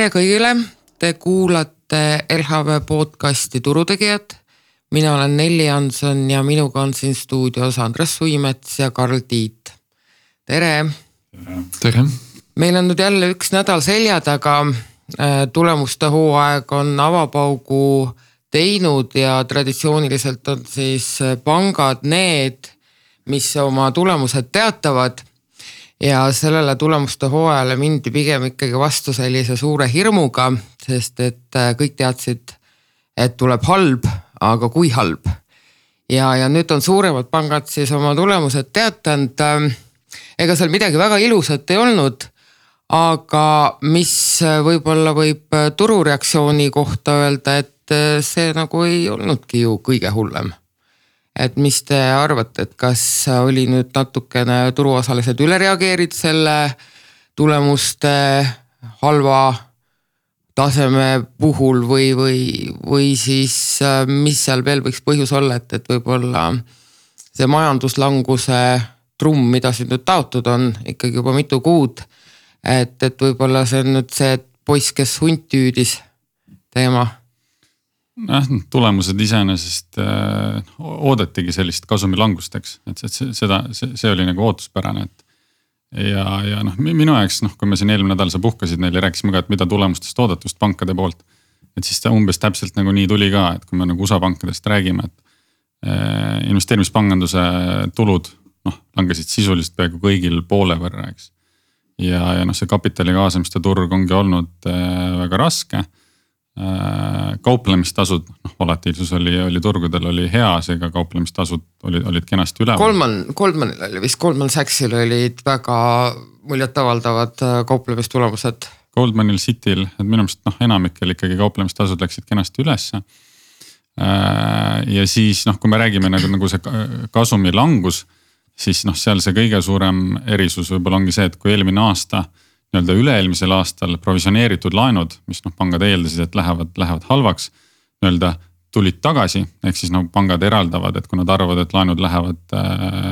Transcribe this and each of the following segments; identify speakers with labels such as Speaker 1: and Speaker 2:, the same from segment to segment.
Speaker 1: tere kõigile, te kuulate LHV podcasti Turutegijad. mina olen Nelli Hanson ja minuga on siin stuudios Andres Suimets ja Karl Tiit. tere.
Speaker 2: tere.
Speaker 1: meil on nüüd jälle üks nädal selja taga. Äh, tulemuste hooaeg on avapaugu teinud ja traditsiooniliselt on siis pangad need, mis oma tulemused teatavad ja sellele tulemuste hooajale mindi pigem ikkagi vastu sellise suure hirmuga, sest et äh, kõik teadsid, et tuleb halb, aga kui halb. ja, ja nüüd on suuremad pangad siis oma tulemused teatanud. Ähm, ega seal midagi väga ilusat ei olnud, aga mis võib-olla võib turureaktsiooni kohta öelda, et äh, see nagu ei olnudki ju kõige hullem et mis te arvate, et kas oli nüüd natukene turuosalised üle reageerinud selle tulemuste halva taseme puhul või, või, või siis mis seal veel võiks põhjus olla, et, et võib-olla see majanduslanguse trumm, mida siin nüüd taotud on ikkagi juba mitu kuud. et, et võib-olla see on nüüd see poiss, kes hunti hüüdis teema
Speaker 3: jah, tulemused iseenesest äh, oodatigi sellist kasumilangust, eks, et see, seda, see, oli nagu ootuspärane, et. ja, ja noh, minu jaoks noh, kui me siin eelmine nädal sa puhkasid neil ja rääkisime ka, et mida tulemustest oodatust pankade poolt. et siis ta umbes täpselt nagu nii tuli ka, et kui me nagu USA pankadest räägime, et äh, investeerimispanganduse tulud noh, langesid sisuliselt peaaegu kõigil poole võrra, eks. ja, ja noh, see kapitali kaasamiste turg ongi olnud äh, väga raske kauplemistasud, noh volatiilsus oli, oli turgudel oli hea, seega kauplemistasud olid, olid kenasti üleval.
Speaker 1: Goldman, Goldmanil oli vist, Goldman Sachsil olid väga muljetavaldavad äh, kauplemistulemused.
Speaker 3: Goldmanil, Cityl, et minu meelest noh, enamikel ikkagi kauplemistasud läksid kenasti ülesse. Äh, ja siis noh, kui me räägime nagu, nagu see kasumi langus, siis noh, seal see kõige suurem erisus võib-olla ongi see, et kui eelmine aasta nii-öelda üle-eelmisel aastal provisioneeritud laenud, mis noh, pangad eeldasid, et lähevad, lähevad halvaks. nii-öelda tulid tagasi, ehk siis nagu pangad eraldavad, et kui nad arvavad, et laenud lähevad,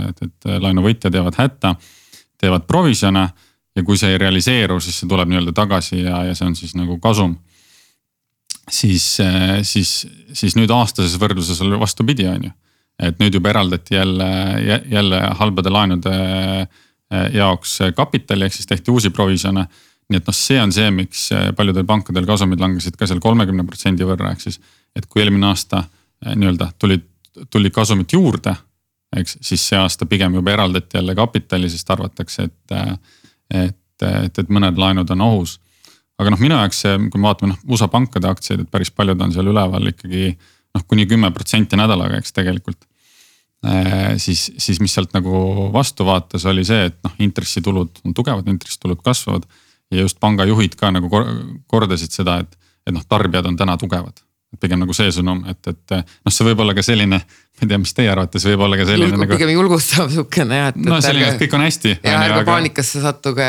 Speaker 3: et, et laenuvõtjad jäävad hätta. teevad provisjone ja kui see ei realiseeru, siis see tuleb nii-öelda tagasi ja, ja see on siis nagu kasum. siis, siis, siis nüüd aastases võrdluses oli vastupidi, on ju. et nüüd juba eraldati jälle, jälle halbade laenude jaoks äh, kapitali, ehk siis tehti uusi provisjone. nii et noh, see on see, miks äh, paljudel pankadel kasumid langesid ka seal kolmekümne protsendi võrra, ehk siis. et kui eelmine aasta nii-öelda tulid, tuli kasumit juurde, eks, siis see aasta pigem juba eraldati jälle kapitali, sest arvatakse, et, et, et, et mõned laenud on ohus. aga noh, minu jaoks see, kui me vaatame noh USA pankade aktsiaid, et päris paljud on seal üleval ikkagi noh, kuni kümme protsenti nädalaga, eks tegelikult siis, siis mis sealt nagu vastu vaatas, oli see, et noh, intressitulud on tugevad, intressitulud kasvavad. ja just pangajuhid ka nagu kordasid seda, et, et noh, tarbijad on täna tugevad. pigem nagu see sõnum, et, et noh, see võib olla ka selline ma ei tea, mis teie arvates võib olla ka selline
Speaker 1: Julgu,
Speaker 3: nagu.
Speaker 1: pigem julgustav sihukene jah,
Speaker 3: no selline, et kõik on hästi.
Speaker 1: ja ärge aga... paanikasse sattuge.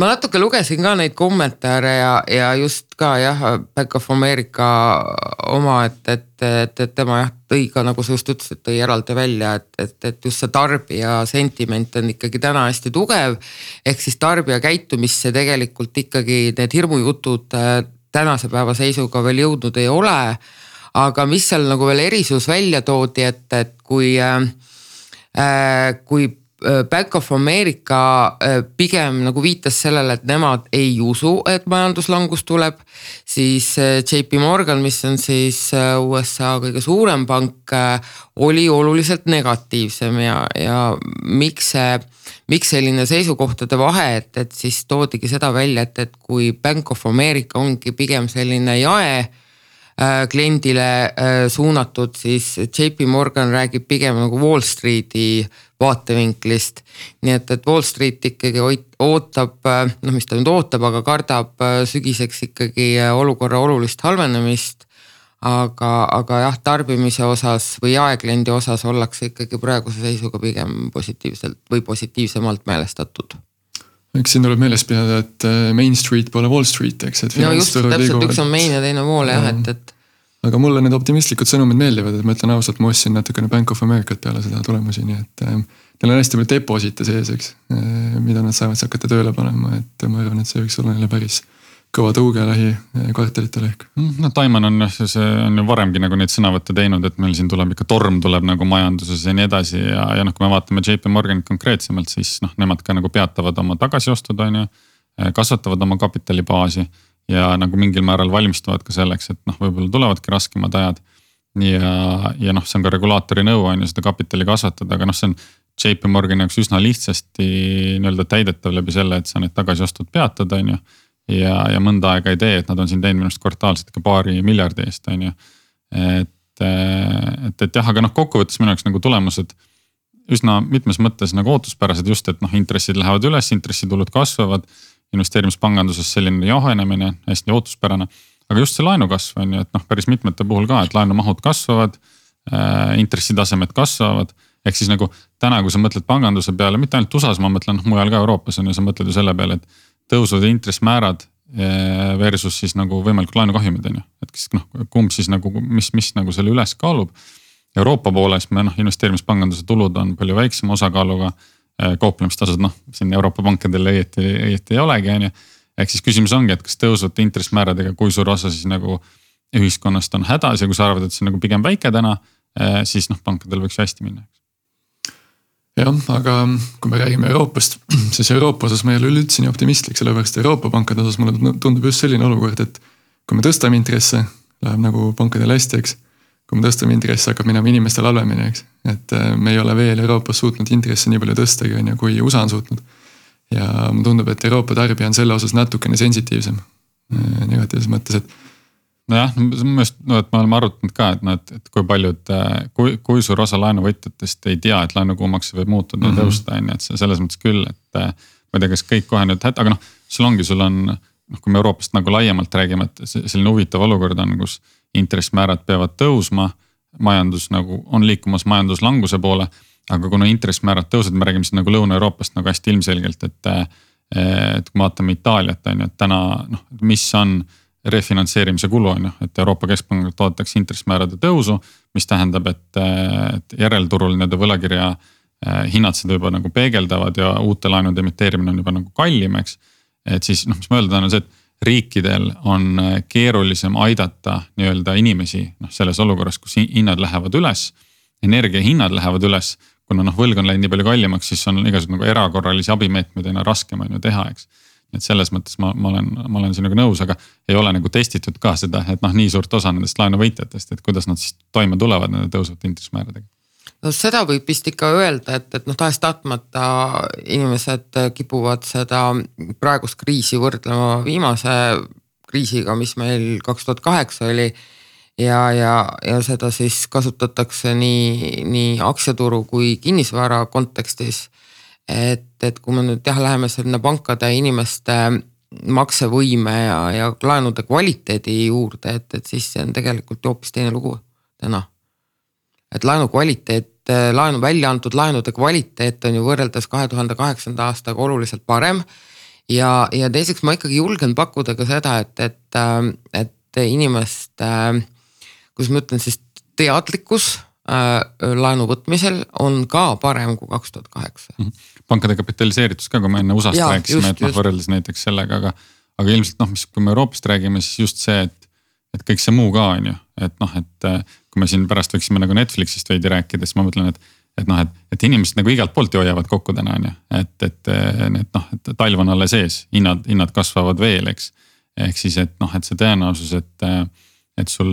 Speaker 1: ma natuke lugesin ka neid kommentaare ja, ja just ka jah, Bank of America oma, et, et, et, et tema jah tõi ka nagu sa just ütlesid, tõi eraldi välja, et, et, et just see tarbija sentiment on ikkagi täna hästi tugev. ehk siis tarbija käitumisse tegelikult ikkagi need hirmujutud äh, tänase päeva seisuga veel jõudnud ei ole aga mis seal nagu veel erisus välja toodi, et, et kui äh,, äh kui äh, Bank of America äh, pigem nagu viitas sellele, et nemad ei usu, et majanduslangus tuleb. siis JP Morgan, mis on siis USA kõige suurem pank, oli oluliselt negatiivsem ja, ja miks see, miks selline seisukohtade vahe, et, et siis toodigi seda välja, et, et kui Bank of America ongi pigem selline jae kliendile äh, suunatud, siis JP Morgan räägib pigem nagu Wall Streeti vaatevinklist. nii et, et Wall Street ikkagi ootab, äh, noh, mis ta nüüd ootab, aga kardab sügiseks ikkagi olukorra olulist halvenemist. aga, aga jah, tarbimise osas või jaekliendi osas ollakse ikkagi praeguse seisuga pigem positiivselt või positiivsemalt meelestatud
Speaker 2: eks siin tuleb meeles pidada, et äh, Main Street pole Wall Street, eks,
Speaker 1: et. no just, täpselt, üks on main ja teine wall jah, et, et.
Speaker 2: aga mulle need optimistlikud sõnumid meeldivad, et ma ütlen ausalt, ma ostsin natukene Bank of Americat peale seda tulemusi, nii et äh,. Neil on hästi palju deposit'e sees, eks äh,, mida nad saavad siis hakata tööle panema, et ma arvan, et see võiks olla neile päris, kõva tõuge lähikvartalitele ehk.
Speaker 3: Mm, no Taiman on jah, see on ju varemgi nagu neid sõnavõtte teinud, et meil siin tuleb ikka torm tuleb nagu majanduses ja nii edasi ja, ja noh, kui me vaatame JP Morganit konkreetsemalt, siis noh, nemad ka nagu peatavad oma tagasiostud, on ju. kasvatavad oma kapitalibaasi ja nagu mingil määral valmistuvad ka selleks, et noh, võib-olla tulevadki raskemad ajad. ja, ja noh, see on ka regulaatori nõu on ju seda kapitali kasvatada, aga noh, see on JP Morgani jaoks üsna lihtsasti nii-öelda täidetav läbi selle, et sa need tagasiostud peatad, on ju ja, ja mõnda aega ei tee, et nad on siin teinud minu arust kvartaalselt ikka paari miljardi eest, on ju. et, et, et jah, aga noh, kokkuvõttes minu jaoks nagu tulemused üsna mitmes mõttes nagu ootuspärased just, et noh, intressid lähevad üles, intressitulud kasvavad. investeerimispanganduses selline jahenemine hästi ootuspärane, aga just see laenukasv on ju, et noh, päris mitmete puhul ka, et laenumahud kasvavad äh,. intressitasemed kasvavad ehk siis nagu täna, kui sa mõtled panganduse peale, mitte ainult USA-s, ma mõtlen noh mujal ka Euroopas on ju, sa mõtled ju selle peale, et tõusvad intressmäärad eh, versus siis nagu võimalikud laenukahjumid on ju, et kas noh, kumb siis nagu, mis, mis nagu selle üles kaalub. Euroopa pooles me noh, investeerimispanganduse tulud on palju väiksema osakaaluga. Eh, kauplemistasud noh, siin Euroopa pankadel õieti, õieti ei olegi, on ju. ehk siis küsimus ongi, et kas tõusvate intressimääradega, kui suur osa siis nagu ühiskonnast on hädas ja kui sa arvad, et see on nagu pigem väike täna, eh, siis noh, pankadel võiks ju hästi minna
Speaker 2: jah, aga kui me räägime Euroopast, siis Euroopa osas ma ei ole üleüldse nii optimistlik, sellepärast Euroopa pankade osas mulle tundub just selline olukord, et kui me tõstame intresse, läheb nagu pankadel hästi, eks. kui me tõstame intresse, hakkab minema inimestel halvemini, eks, et äh, me ei ole veel Euroopas suutnud intresse nii palju tõstagi, on ju, kui USA on suutnud. ja mulle tundub, et Euroopa tarbija on selle osas natukene sensitiivsem äh, negatiivses mõttes, et
Speaker 3: nojah, minu meelest, no et me oleme arutanud ka, et noh, et, et kui paljud, äh, kui, kui suur osa laenuvõtjatest ei tea, et laenukuumakse võib muutuda ja mm -hmm. tõusta, on ju, et selles mõttes küll, et. Äh, ma ei tea, kas kõik kohe nüüd, aga noh, sul ongi, sul on noh, kui me Euroopast nagu laiemalt räägime, et selline huvitav olukord on, kus intressimäärad peavad tõusma. majandus nagu on liikumas majanduslanguse poole, aga kuna intressimäärad tõusevad, me räägime siin nagu Lõuna-Euroopast nagu hästi ilmselgelt, et. Äh, et kui me vaatame Itaaliat on ju, et täna noh, mis on refinantseerimise kulu on ju, et Euroopa Keskpangalt oodatakse intressimäärade tõusu. mis tähendab, et, et järelturul nii-öelda võlakirja eh, hinnad seda juba nagu peegeldavad ja uute laenude emiteerimine on juba nagu kallim, eks. et siis noh, mis ma öelda tahan, on see, et riikidel on eh, keerulisem aidata nii-öelda inimesi noh, selles olukorras, kus hinnad lähevad üles. energiahinnad lähevad üles, kuna noh, võlg on läinud nii palju kallimaks, siis on igasugu nagu erakorralisi abimeetmeid aina raskem on ju teha, eks et selles mõttes ma, ma olen, ma olen sinuga nõus, aga ei ole nagu testitud ka seda, et noh, nii suurt osa nendest laenuvõitjatest, et kuidas nad siis toime tulevad nende tõusvate intressimääradega
Speaker 1: no seda võib vist ikka öelda, et, et noh, tahes-tahtmata inimesed kipuvad seda praegust kriisi võrdlema viimase kriisiga, mis meil kaks tuhat kaheksa oli. ja, ja, ja seda siis kasutatakse nii, nii aktsiaturu kui kinnisvara kontekstis et, et kui me nüüd jah, läheme sinna pankade inimeste maksevõime ja, ja laenude kvaliteedi juurde, et, et siis see on tegelikult hoopis teine lugu täna. et laenu kvaliteet, laenu välja antud laenude kvaliteet on ju võrreldes kahe tuhande kaheksanda aastaga oluliselt parem. ja, ja teiseks ma ikkagi julgen pakkuda ka seda, et, et, et inimeste, kuidas ma ütlen siis teadlikkus laenu võtmisel on ka parem kui kaks tuhat kaheksa mhm
Speaker 3: pankade kapitaliseeritus ka, kui me enne USA-st rääkisime, et noh võrreldes näiteks sellega, aga. aga ilmselt noh, mis, kui me Euroopast räägime, siis just see, et, et kõik see muu ka on ju, et noh, et kui me siin pärast võiksime nagu Netflixist veidi rääkida, siis ma mõtlen, et et noh, et, et inimesed nagu igalt poolt ju hoiavad kokku täna on ju, et, et need noh, et talv on alles ees, hinnad, hinnad kasvavad veel, eks. ehk siis, et noh, et see tõenäosus, et, et sul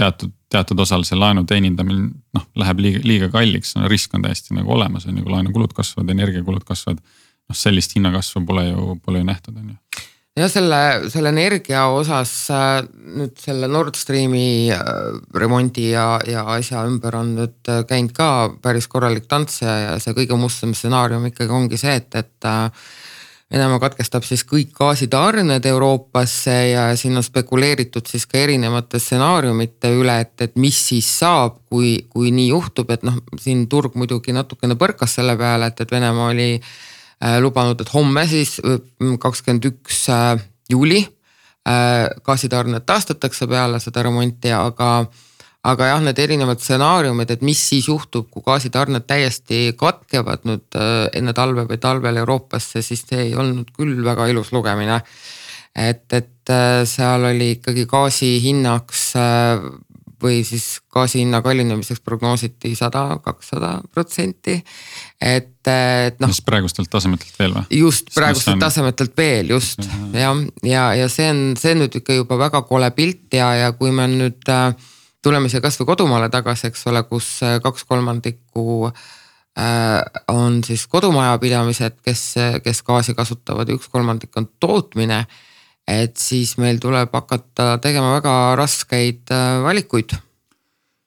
Speaker 3: teatud, teatud osal see laenu teenindamine noh, läheb liiga, liiga kalliks, risk on täiesti nagu olemas, on ju, kui laenukulud kasvavad, energiakulud kasvavad. noh, sellist hinnakasvu pole ju, pole ju nähtud, on ju
Speaker 1: jah, selle, selle energia osas äh, nüüd selle Nord Streami äh, remondi ja, ja asja ümber on nüüd äh, käinud ka päris korralik tants ja, ja see kõige mustem stsenaarium ikkagi ongi see, et, et Venemaa katkestab siis kõik gaasitarned Euroopasse ja siin on spekuleeritud siis ka erinevate stsenaariumite üle, et, et mis siis saab, kui, kui nii juhtub, et noh, siin turg muidugi natukene põrkas selle peale, et, et Venemaa oli äh, lubanud, et homme siis kakskümmend üks äh, juuli äh, gaasitarned taastatakse peale seda remonti, aga aga jah, need erinevad stsenaariumid, et mis siis juhtub, kui gaasitarned täiesti katkevad nüüd äh, enne talve või talvel Euroopasse, siis see ei olnud küll väga ilus lugemine. et, et äh, seal oli ikkagi gaasi hinnaks äh, või siis gaasi hinna kallinemiseks prognoositi sada, kakssada protsenti. et, et noh.
Speaker 3: mis praegustelt tasemetelt veel või?
Speaker 1: just praegustelt on... tasemetelt veel just jah, ja, ja, ja see on, see on nüüd ikka juba väga kole pilt ja, ja kui me nüüd äh, tuleme siia kasvõi kodumaale tagasi, eks ole, kus kaks kolmandikku on siis kodumajapidamised, kes, kes gaasi kasutavad ja üks kolmandik on tootmine et siis meil tuleb hakata tegema väga raskeid äh, valikuid.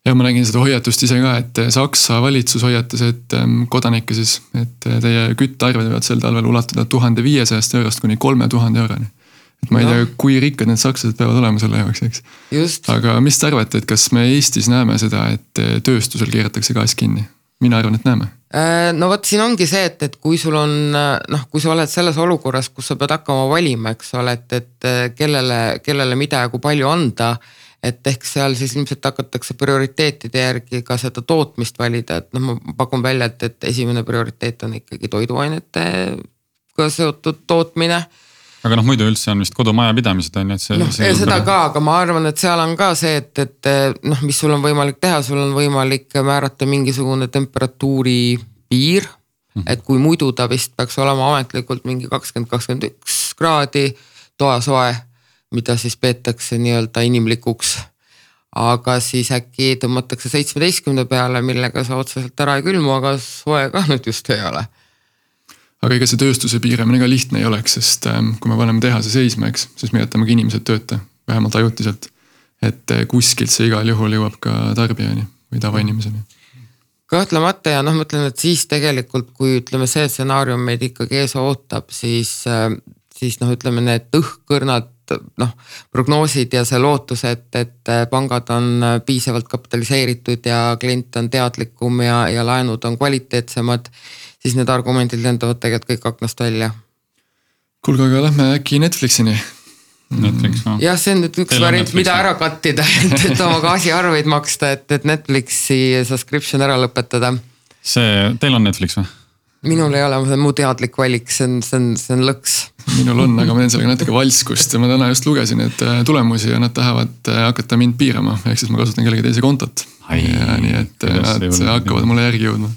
Speaker 2: ja ma nägin seda hoiatust ise ka, et Saksa valitsus hoiatas, et ähm, kodanikke siis, et äh, teie küttearved võivad sel talvel ulatuda tuhande viiesajast eurost kuni kolme tuhande euroni. Ma ei no. tea, kui rikkad need sakslased peavad olema selle jaoks, eks. aga mis te arvate, et kas me Eestis näeme seda, et äh, tööstusel keeratakse gaas kinni? mina arvan, et näeme
Speaker 1: Äh, no vot, siin ongi see, et, et kui sul on noh, kui sa oled selles olukorras, kus sa pead hakkama valima, eks ole, et, et kellele, kellele mida ja kui palju anda. et ehk seal siis ilmselt hakatakse prioriteetide järgi ka seda tootmist valida, et noh, ma pakun välja, et, et esimene prioriteet on ikkagi toiduainetega seotud tootmine
Speaker 3: aga noh, muidu üldse on vist kodumajapidamised on ju, et see.
Speaker 1: noh, seda ka, aga ma arvan, et seal on ka see, et, et noh, mis sul on võimalik teha, sul on võimalik määrata mingisugune temperatuuri piir mm. -hmm. et kui muidu ta vist peaks olema ametlikult mingi kakskümmend, kakskümmend üks kraadi toasoe, mida siis peetakse nii-öelda inimlikuks aga siis äkki tõmmatakse seitsmeteistkümne peale, millega sa otseselt ära ei külmu, aga soe ka nüüd just ei ole
Speaker 2: aga ega see tööstuse piiramine ka lihtne ei oleks, sest ähm, kui me paneme tehase seisma, eks, siis me jätame ka inimesed tööta, vähemalt ajutiselt. et äh, kuskilt see igal juhul jõuab ka tarbijani või tavainimeseni.
Speaker 1: kahtlemata ja noh, ma ütlen, et siis tegelikult, kui ütleme, see stsenaarium meid ikkagi ees ootab, siis, äh, siis noh, ütleme need õhkõrnad noh, prognoosid ja see lootus, et, et äh, pangad on piisavalt kapitaliseeritud ja klient on teadlikum ja, ja laenud on kvaliteetsemad siis need argumendid lendavad tegelikult kõik aknast välja.
Speaker 2: kuulge, aga lähme äkki Netflixini.
Speaker 3: Netflix no..
Speaker 1: jah, see on nüüd üks variant, mida ära kattida, et, et oma gaasiarveid maksta, et, et Netflixi subscription ära lõpetada.
Speaker 3: see, teil on Netflix või?
Speaker 1: minul ei ole, see on mu teadlik valik, see on, see on, see on lõks.
Speaker 2: minul on, aga ma teen sellega natuke valskust ja ma täna just lugesin neid äh, tulemusi ja nad tahavad äh, hakata mind piirama, ehk siis ma kasutan kellegi teise kontot. nii et äh, nad hakkavad mulle järgi jõudma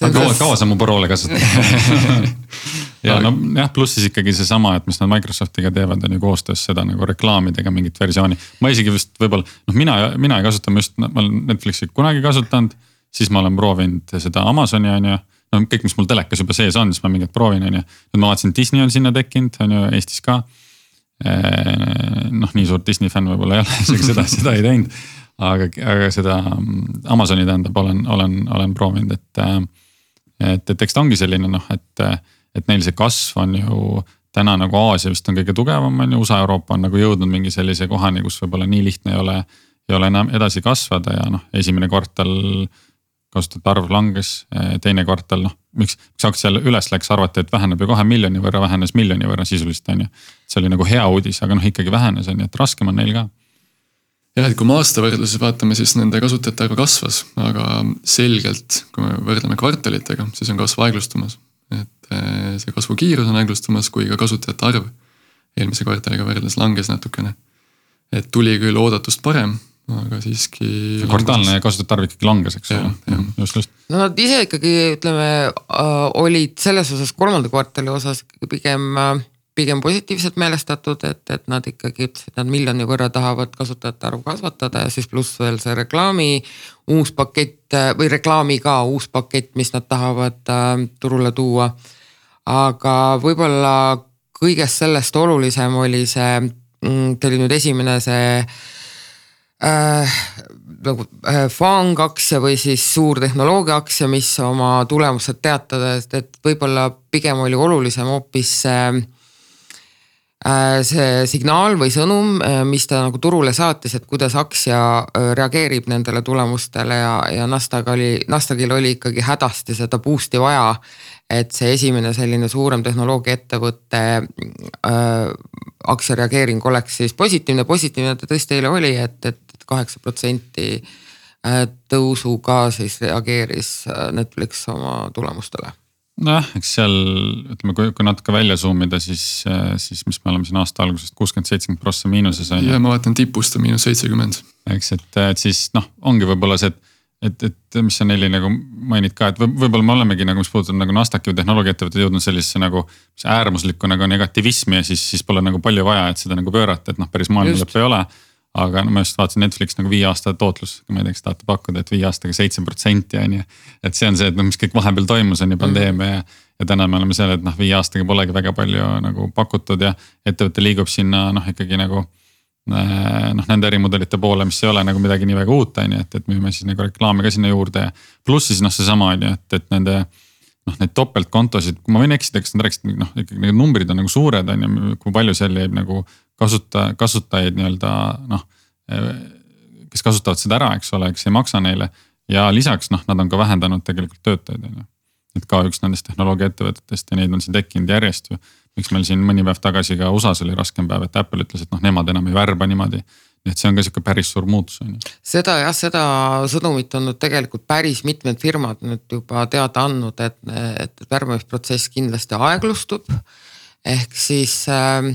Speaker 3: aga kaua, kaua sa mu paroole kasutad ja no jah, pluss siis ikkagi seesama, et mis nad Microsoftiga teevad, on ju koostöös seda nagu reklaamidega mingit versiooni. ma isegi vist võib-olla, noh, mina, mina ei kasuta, ma just, ma olen Netflixi kunagi kasutanud. siis ma olen proovinud seda Amazoni on ju, no kõik, mis mul telekas juba sees on, siis ma mingeid proovin, on ju. nüüd ma vaatasin, Disney on sinna tekkinud, on ju Eestis ka. noh, nii suur Disney fänn võib-olla ei ole, isegi seda, seda ei teinud. aga, aga seda Amazoni tähendab, olen, olen, olen proovinud, et et, et eks ta ongi selline noh, et, et neil see kasv on ju täna nagu Aasia vist on kõige tugevam, on ju, USA, Euroopa on nagu jõudnud mingi sellise kohani, kus võib-olla nii lihtne ei ole, ei ole enam edasi kasvada ja noh, esimene kvartal kasutajate arv langes, teine kvartal noh, miks, miks aktsia üles läks, arvati, et väheneb ju kohe miljoni võrra, vähenes miljoni võrra sisuliselt on ju. see oli nagu hea uudis, aga noh, ikkagi vähenes on ju, et raskem on neil ka
Speaker 2: jah, et kui me aasta võrdluses vaatame, siis nende kasutajate arv kasvas, aga selgelt, kui me võrdleme kvartalitega, siis on kasv aeglustumas. et eh, see kasvukiirus on aeglustumas, kui ka kasutajate arv eelmise kvartaliga võrreldes langes natukene. et tuli küll oodatust parem, aga siiski.
Speaker 3: kvartaalne kasutajate arv ikkagi langes, eks ole. just, just.
Speaker 1: no nad ise ikkagi ütleme äh, olid selles osas kolmanda kvartali osas pigem äh, pigem positiivselt meelestatud, et, et nad ikkagi ütlesid, et nad miljoni võrra tahavad kasutajate arvu kasvatada ja siis pluss veel see reklaami uus pakett või reklaami ka uus pakett, mis nad tahavad äh, turule tuua. aga võib-olla kõigest sellest olulisem oli see, mm, see oli nüüd esimene see äh, nagu äh, FANG aktsia või siis suur tehnoloogia aktsia, mis oma tulemused teatada, et, et võib-olla pigem oli olulisem hoopis see äh, Äh, see signaal või sõnum, äh, mis ta nagu turule saatis, et kuidas aktsia äh, reageerib nendele tulemustele ja, ja Nasdaq oli, Nasdaqil oli ikkagi hädasti seda boost'i vaja. et see esimene selline suurem tehnoloogiaettevõtte äh, aktsia reageering oleks siis positiivne, positiivne ta tõesti eile oli et, et, et kaheksa protsenti tõusuga siis reageeris Netflix oma tulemustele
Speaker 3: nojah, eks seal ütleme, kui, kui natuke välja zoom ida, siis, siis mis me oleme siin aasta algusest kuuskümmend, seitsekümmend prossa miinuses on ju.
Speaker 2: ja ma vaatan tipust on miinus seitsekümmend.
Speaker 3: eks, et, et siis noh, ongi võib-olla see, et et, et mis sa Nelli nagu mainid ka, et võib-olla me olemegi nagu, mis puudutab nagu Nasdaqi või tehnoloogiaettevõtted jõudnud sellisesse nagu. äärmuslikku nagu negativismi ja siis, siis pole nagu palju vaja, et seda nagu pöörata, et noh, päris maailma lõppu ei ole aga no ma just vaatasin Netflix nagu viie aasta tootlus, ma ei tea, kas tahate pakkuda, et viie aastaga seitse protsenti on ju. et see on see, et noh, mis kõik vahepeal toimus, on ju pandeemia ja, ja täna me oleme seal, et noh, viie aastaga polegi väga palju nagu pakutud ja ettevõte liigub sinna noh, ikkagi nagu äh, noh, nende ärimudelite poole, mis ei ole nagu midagi nii väga uut, on ju, et, et müüme siis nagu reklaami ka sinna juurde ja. pluss siis noh, seesama on ju, et, et nende noh, neid topeltkontosid, kui ma võin eksida, kas nad rääkisid, noh ikkagi need numbrid on nagu suured, on ju, kui palju seal jäib nagu kasuta, kasutajaid nii-öelda noh. kes kasutavad seda ära, eks ole, eks ei maksa neile ja lisaks noh, nad on ka vähendanud tegelikult töötajaid, on ju. et ka üks nendest tehnoloogiaettevõtetest ja neid on siin tekkinud järjest ju. miks meil siin mõni päev tagasi ka USA-s oli raskem päev, et Apple ütles, et noh, nemad enam ei värba niimoodi nii et see on ka sihuke päris suur muutus on ju.
Speaker 1: seda jah, seda sõnumit on nüüd tegelikult päris mitmed firmad nüüd juba teada andnud, et, et värbamisprotsess kindlasti aeglustub. ehk siis äh,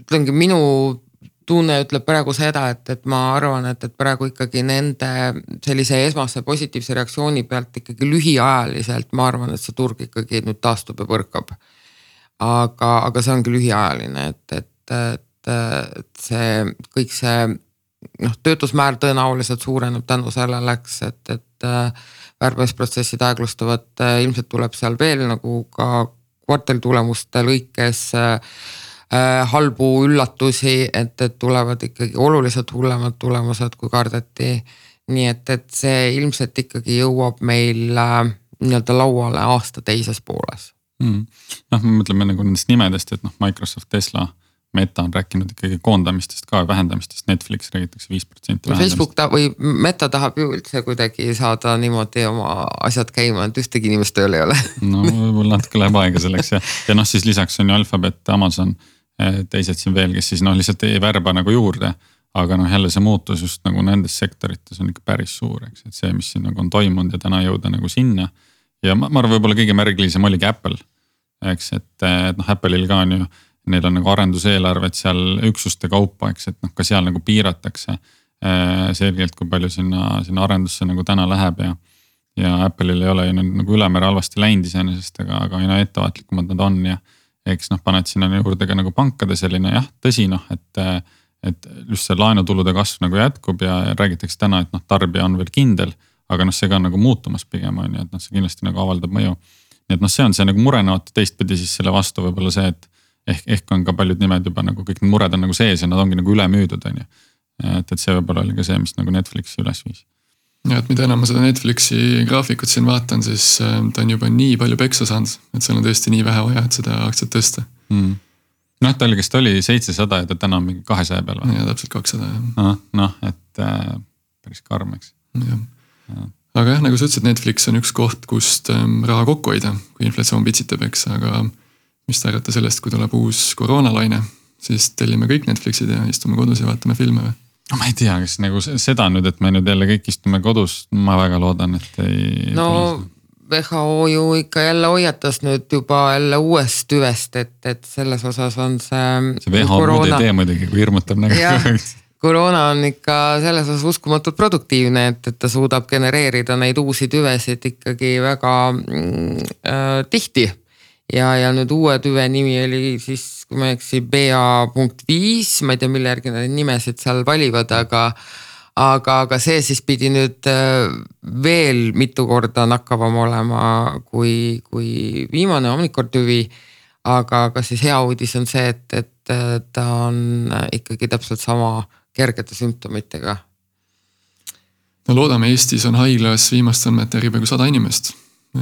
Speaker 1: ütlengi minu tunne ütleb praegu seda, et, et ma arvan, et, et praegu ikkagi nende sellise esmase positiivse reaktsiooni pealt ikkagi lühiajaliselt, ma arvan, et see turg ikkagi nüüd taastub ja põrkab. aga, aga see ongi lühiajaline, et, et, et, et see kõik see noh, töötusmäär tõenäoliselt suureneb tänu sellele, eks, et, et värbamisprotsessid aeglustuvad, ilmselt tuleb seal veel nagu ka kvartalitulemuste lõikes äh, Äh, halbu üllatusi, et, et tulevad ikkagi oluliselt hullemad tulemused, kui kardeti. nii et, et see ilmselt ikkagi jõuab meil äh, nii-öelda lauale aasta teises pooles.
Speaker 3: Mm.. noh, me mõtleme nagu nendest nimedest, et noh, Microsoft, Tesla, Meta on rääkinud ikkagi koondamistest ka, vähendamistest, Netflix räägitakse viis protsenti.
Speaker 1: Facebook ta või Meta tahab ju üldse kuidagi saada niimoodi oma asjad käima, et ühtegi inimest tööl ei ole.
Speaker 3: No võib-olla natuke läheb aega selleks ja, ja noh, siis lisaks on ju Alphabet, Amazon teised siin veel, kes siis noh, lihtsalt ei värba nagu juurde. aga noh, jälle see muutus just nagu nendes sektorites on ikka päris suur, eks, et see, mis siin nagu on toimunud ja täna jõuda nagu sinna. ja ma, ma arvan, võib-olla kõige märgilisem oligi Apple, eks, et, et noh, Apple'il ka on ju, neil on nagu arenduseelarved seal üksuste kaupa, eks, et noh, ka seal nagu piiratakse eh, selgelt, kui palju sinna, sinna arendusse nagu täna läheb ja ja Apple'il ei ole ju nagu ülemäära halvasti läinud iseenesest, aga, aga aina ettevaatlikumad nad on ja eks noh, paned sinna juurde ka nagu pankade selline jah, tõsi noh, et. et just see laenutulude kasv nagu jätkub ja räägitakse täna, et noh, tarbija on veel kindel. aga noh, see ka on nagu muutumas pigem on ju, et noh, see kindlasti nagu avaldab mõju. nii et noh, see on see nagu murenoot, teistpidi siis selle vastu võib-olla see, et ehk, ehk on ka paljud nimed juba nagu kõik need mured on nagu sees ja nad ongi nagu üle müüdud, on ju. et, et see võib-olla oli ka see, mis nagu Netflixi üles viis
Speaker 2: ja et mida enam ma seda Netflixi graafikut siin vaatan, siis äh, ta on juba nii palju peksa saanud, et seal on tõesti nii vähe vaja, et seda aktsiat tõsta
Speaker 3: mm.. noh, ta oli, kas ta oli seitsesada ja ta täna on mingi kahesaja peal
Speaker 2: või? jaa, täpselt kakssada jah.
Speaker 3: noh, noh, et äh, päris karm, eks.
Speaker 2: jah ja. aga jah, nagu sa ütlesid, Netflix on üks koht, kust ähm, raha kokku hoida, kui inflatsioon pitsitab, eks, aga mis te arvate sellest, kui tuleb uus koroonalaine, siis tellime kõik Netflixid ja istume kodus ja vaatame filme või?
Speaker 3: No ma ei tea, kas nagu seda nüüd, et me nüüd jälle kõik istume kodus, ma väga loodan, et ei.
Speaker 1: no WHO ju ikka jälle hoiatas nüüd juba jälle uuest tüvest, et, et selles osas on see.
Speaker 3: see WHO koroona... muud ei tee muidugi, kui hirmutab nagu.
Speaker 1: koroona on ikka selles osas uskumatult produktiivne, et, et ta suudab genereerida neid uusi tüvesid ikkagi väga mm, äh, tihti ja, ja nüüd uue tüve nimi oli siis, kui ma ei eksi, BA punkt viis, ma ei tea, mille järgi nad nimesid seal valivad, aga. aga, aga see siis pidi nüüd äh, veel mitu korda nakkavam olema kui, kui viimane omikron tüvi. aga, aga siis hea uudis on see, et, et ta on ikkagi täpselt sama kergete sümptomitega
Speaker 2: no loodame, Eestis on haiglas viimastel andmetel peaaegu sada inimest,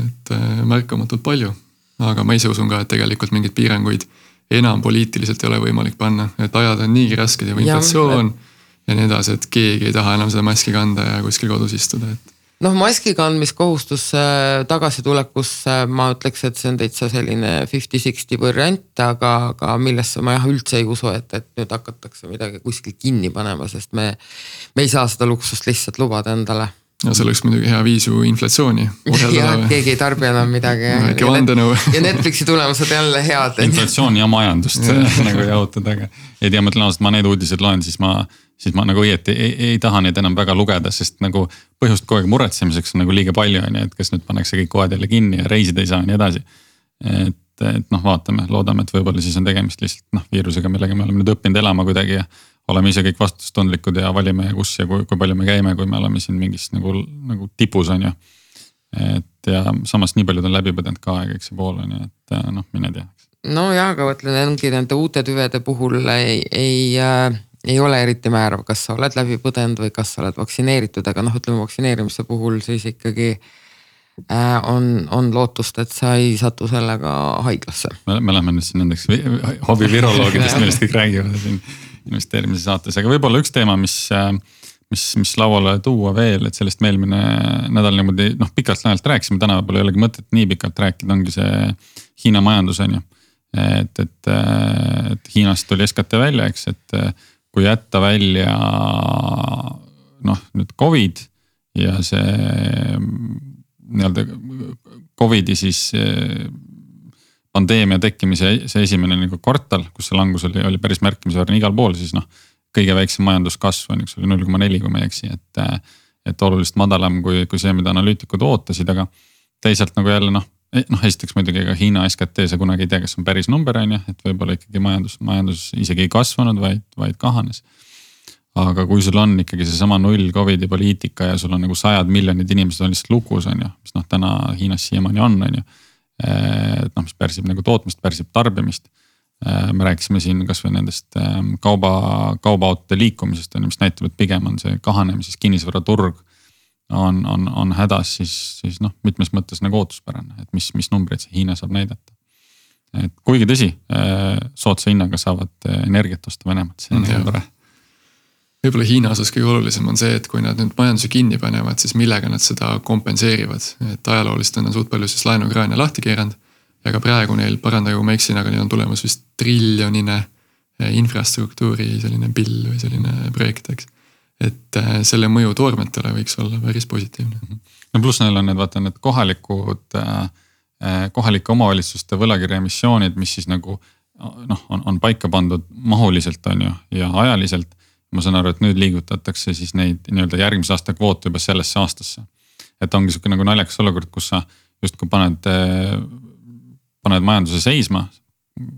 Speaker 2: et äh, märkamatult palju aga ma ise usun ka, et tegelikult mingeid piiranguid enam poliitiliselt ei ole võimalik panna, et ajad on niigi rasked juba inflatsioon ja, ja nii edasi, et keegi ei taha enam seda maski kanda ja kuskil kodus istuda, et
Speaker 1: noh, maski kandmiskohustus tagasitulekusse ma ütleks, et see on täitsa selline fifty-sixty variant, aga, aga millesse ma jah üldse ei usu, et, et nüüd hakatakse midagi kuskil kinni panema, sest me. me ei saa seda luksust lihtsalt lubada endale
Speaker 2: no see oleks muidugi hea viis ju inflatsiooni
Speaker 1: ja keegi ei tarbi enam midagi.
Speaker 2: väike vandenõu.
Speaker 1: ja Netflixi tulemused jälle head.
Speaker 3: inflatsiooni ja majandust nagu jahutada, aga ei tea, ma ütlen ausalt, ma neid uudiseid loen, siis ma, siis ma nagu õieti ei, ei, ei taha neid enam väga lugeda, sest nagu põhjust kogu aeg muretsemiseks on nagu liiga palju, on ju, et kas nüüd pannakse kõik kohad jälle kinni ja reisida ei saa ja nii edasi. et, et noh, vaatame, loodame, et võib-olla siis on tegemist lihtsalt noh viirusega, millega me oleme nüüd õppinud elama kuidagi ja oleme ise kõik vastutustundlikud ja valime, kus ja kui, kui palju me käime, kui me oleme siin mingis nagu, nagu tipus on ju. et ja samas nii paljud on läbi põdenud ka ja kõik see pool on ju, et noh, mine tea.
Speaker 1: no ja, aga ma ütlen, ongi nende uute tüvede puhul ei, ei äh, ei ole eriti määrav, kas sa oled läbi põdenud või kas sa oled vaktsineeritud, aga noh, ütleme vaktsineerimise puhul siis ikkagi äh, on, on lootust, et sa ei satu sellega haiglasse.
Speaker 3: me läheme nüüd siin nendeks hobiviroloogidest, millest kõik räägivad siin investeerimise saates, aga võib-olla üks teema, mis, äh, mis, mis lauale tuua veel, et sellest me eelmine nädal niimoodi noh, pikalt-laialt rääkisime, täna võib-olla ei olegi mõtet nii pikalt rääkida, ongi see Hiina majandus on ju. et, et, äh, et Hiinast tuli SKT välja, eks, et äh, kui jätta välja noh, nüüd Covid ja see nii-öelda Covidi siis pandeemia tekkimise see esimene nagu kvartal, kus see langus oli, oli päris märkimisväärne igal pool, siis noh. kõige väiksem majanduskasv on, eks ole, null koma neli, kui ma ei eksi, et, et oluliselt madalam kui, kui see, mida analüütikud ootasid, aga. teisalt nagu jälle noh, noh esiteks muidugi ega Hiina SKT, sa kunagi ei tea, kas on päris number on ju, et võib-olla ikkagi majandus, majandus isegi ei kasvanud, vaid, vaid kahanes aga kui sul on ikkagi seesama null Covidi poliitika ja sul on nagu sajad miljonid inimesed on lihtsalt lukus, on ju, mis noh, täna Hiinas siiamaani on, on ju et noh, mis pärsib nagu tootmist, pärsib tarbimist. me rääkisime siin kasvõi nendest ähm, kauba, kaubaautode liikumisest on ju, mis näitab, et pigem on see kahanemises kinnisvaraturg. on, on, on hädas, siis, siis noh, mitmes mõttes nagu ootuspärane, et mis, mis numbreid see Hiina saab näidata. et kuigi tõsi, äh, soodsa hinnaga saavad äh, energiat osta Venemaalt, see on mm, tore
Speaker 2: võib-olla Hiina osas kõige olulisem on see, et kui nad nüüd majanduse kinni panevad, siis millega nad seda kompenseerivad. et ajalooliselt on nad suht palju siis laenukraane lahti keeranud. ja ka praegu neil, parandage kui ma eksin, aga neil on tulemas vist triljonine eh, infrastruktuuri selline bill või selline projekt, eks. et eh, selle mõju toormetele võiks olla päris positiivne. Mhm.
Speaker 3: no pluss neil on need, vaata need kohalikud, eh, kohalike omavalitsuste võlakirja emissioonid, mis siis nagu noh, on, on paika pandud mahuliselt, on ju, ja ajaliselt ma saan aru, et nüüd liigutatakse siis neid nii-öelda järgmise aasta kvoote juba sellesse aastasse. et ongi sihuke nagu naljakas olukord, kus sa justkui paned, paned majanduse seisma,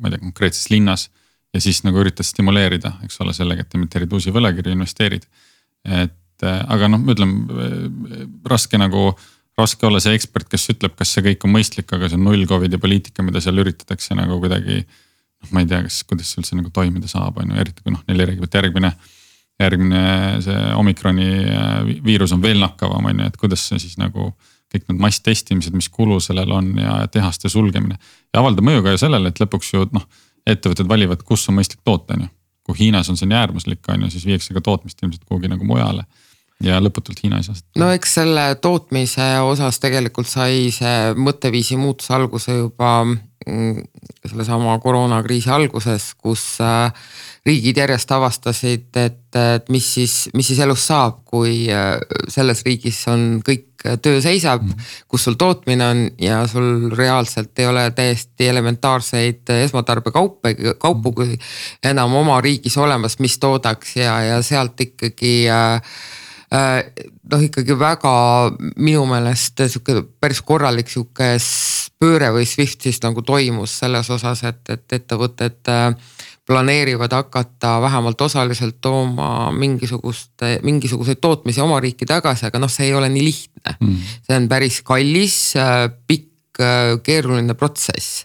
Speaker 3: ma ei tea, konkreetses linnas. ja siis nagu üritad stimuleerida, eks ole, sellega, et emiteerid uusi võlakirju, investeerid. et aga noh, ütleme raske nagu, raske olla see ekspert, kes ütleb, kas see kõik on mõistlik, aga see on null Covidi poliitika, mida seal üritatakse nagu kuidagi noh, ma ei tea, kas, kuidas see üldse nagu toimida saab, on ju, eriti kui noh, neile räägib, et järgmine järgmine see omikroni äh, viirus on veel nakkavam, on ju, et kuidas see siis nagu kõik need masstestimised, mis kulu sellel on ja tehaste sulgemine. ja avaldab mõju ka ju sellele, et lõpuks ju noh, ettevõtted valivad, kus on mõistlik toota, on ju. kui Hiinas on see nii äärmuslik, on ju, siis viiakse ka tootmist ilmselt kuhugi nagu mujale ja lõputult Hiina asjast.
Speaker 1: no eks selle tootmise osas tegelikult sai see mõtteviisi muutus alguse juba mm, sellesama koroonakriisi alguses, kus äh, riigid järjest avastasid, et, et mis siis, mis siis elus saab, kui äh, selles riigis on kõik, äh, töö seisab mm. -hmm. kus sul tootmine on ja sul reaalselt ei ole täiesti elementaarseid esmatarbekaupe, kaupu kui enam oma riigis olemas, mis toodaks ja, ja sealt ikkagi äh, noh, ikkagi väga minu meelest sihuke päris korralik sihuke pööre või SWIFT siis nagu toimus selles osas, et, et ettevõtted äh, planeerivad hakata vähemalt osaliselt tooma mingisugust, mingisuguseid tootmisi oma riiki tagasi, aga noh, see ei ole nii lihtne. Mm.. see on päris kallis, pikk, keeruline protsess.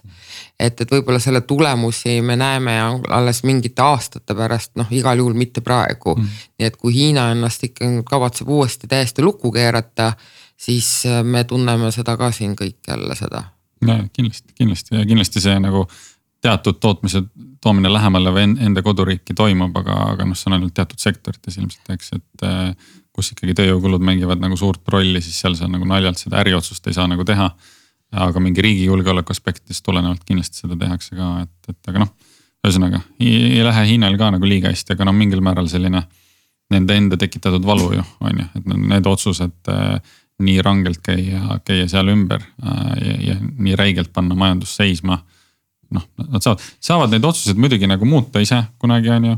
Speaker 1: et, et võib-olla selle tulemusi me näeme alles mingite aastate pärast, noh igal juhul mitte praegu. Mm.. nii et kui Hiina ennast ikka kavatseb uuesti täiesti lukku keerata, siis me tunneme seda ka siin kõik jälle seda.
Speaker 3: ja kindlasti, kindlasti. Ja kindlasti see nagu teatud tootmise toomine lähemale või enda koduriiki toimub, aga, aga noh, see on ainult teatud sektorites ilmselt, eks, et. Äh, kus ikkagi tööjõukulud mängivad nagu suurt rolli, siis seal sa nagu naljalt seda äriotsust ei saa nagu teha. aga mingi riigi julgeoleku aspektidest tulenevalt kindlasti seda tehakse ka, et, et aga noh. ühesõnaga ei, lähe Hiinal ka nagu liiga hästi, aga no mingil määral selline nende enda tekitatud valu ju, on ju, et need otsused äh, nii rangelt käia, käia seal ümber äh, ja, ja nii räigelt panna majandus seisma. Noh, nad saavad, saavad neid otsuseid muidugi nagu muuta ise kunagi, on ju.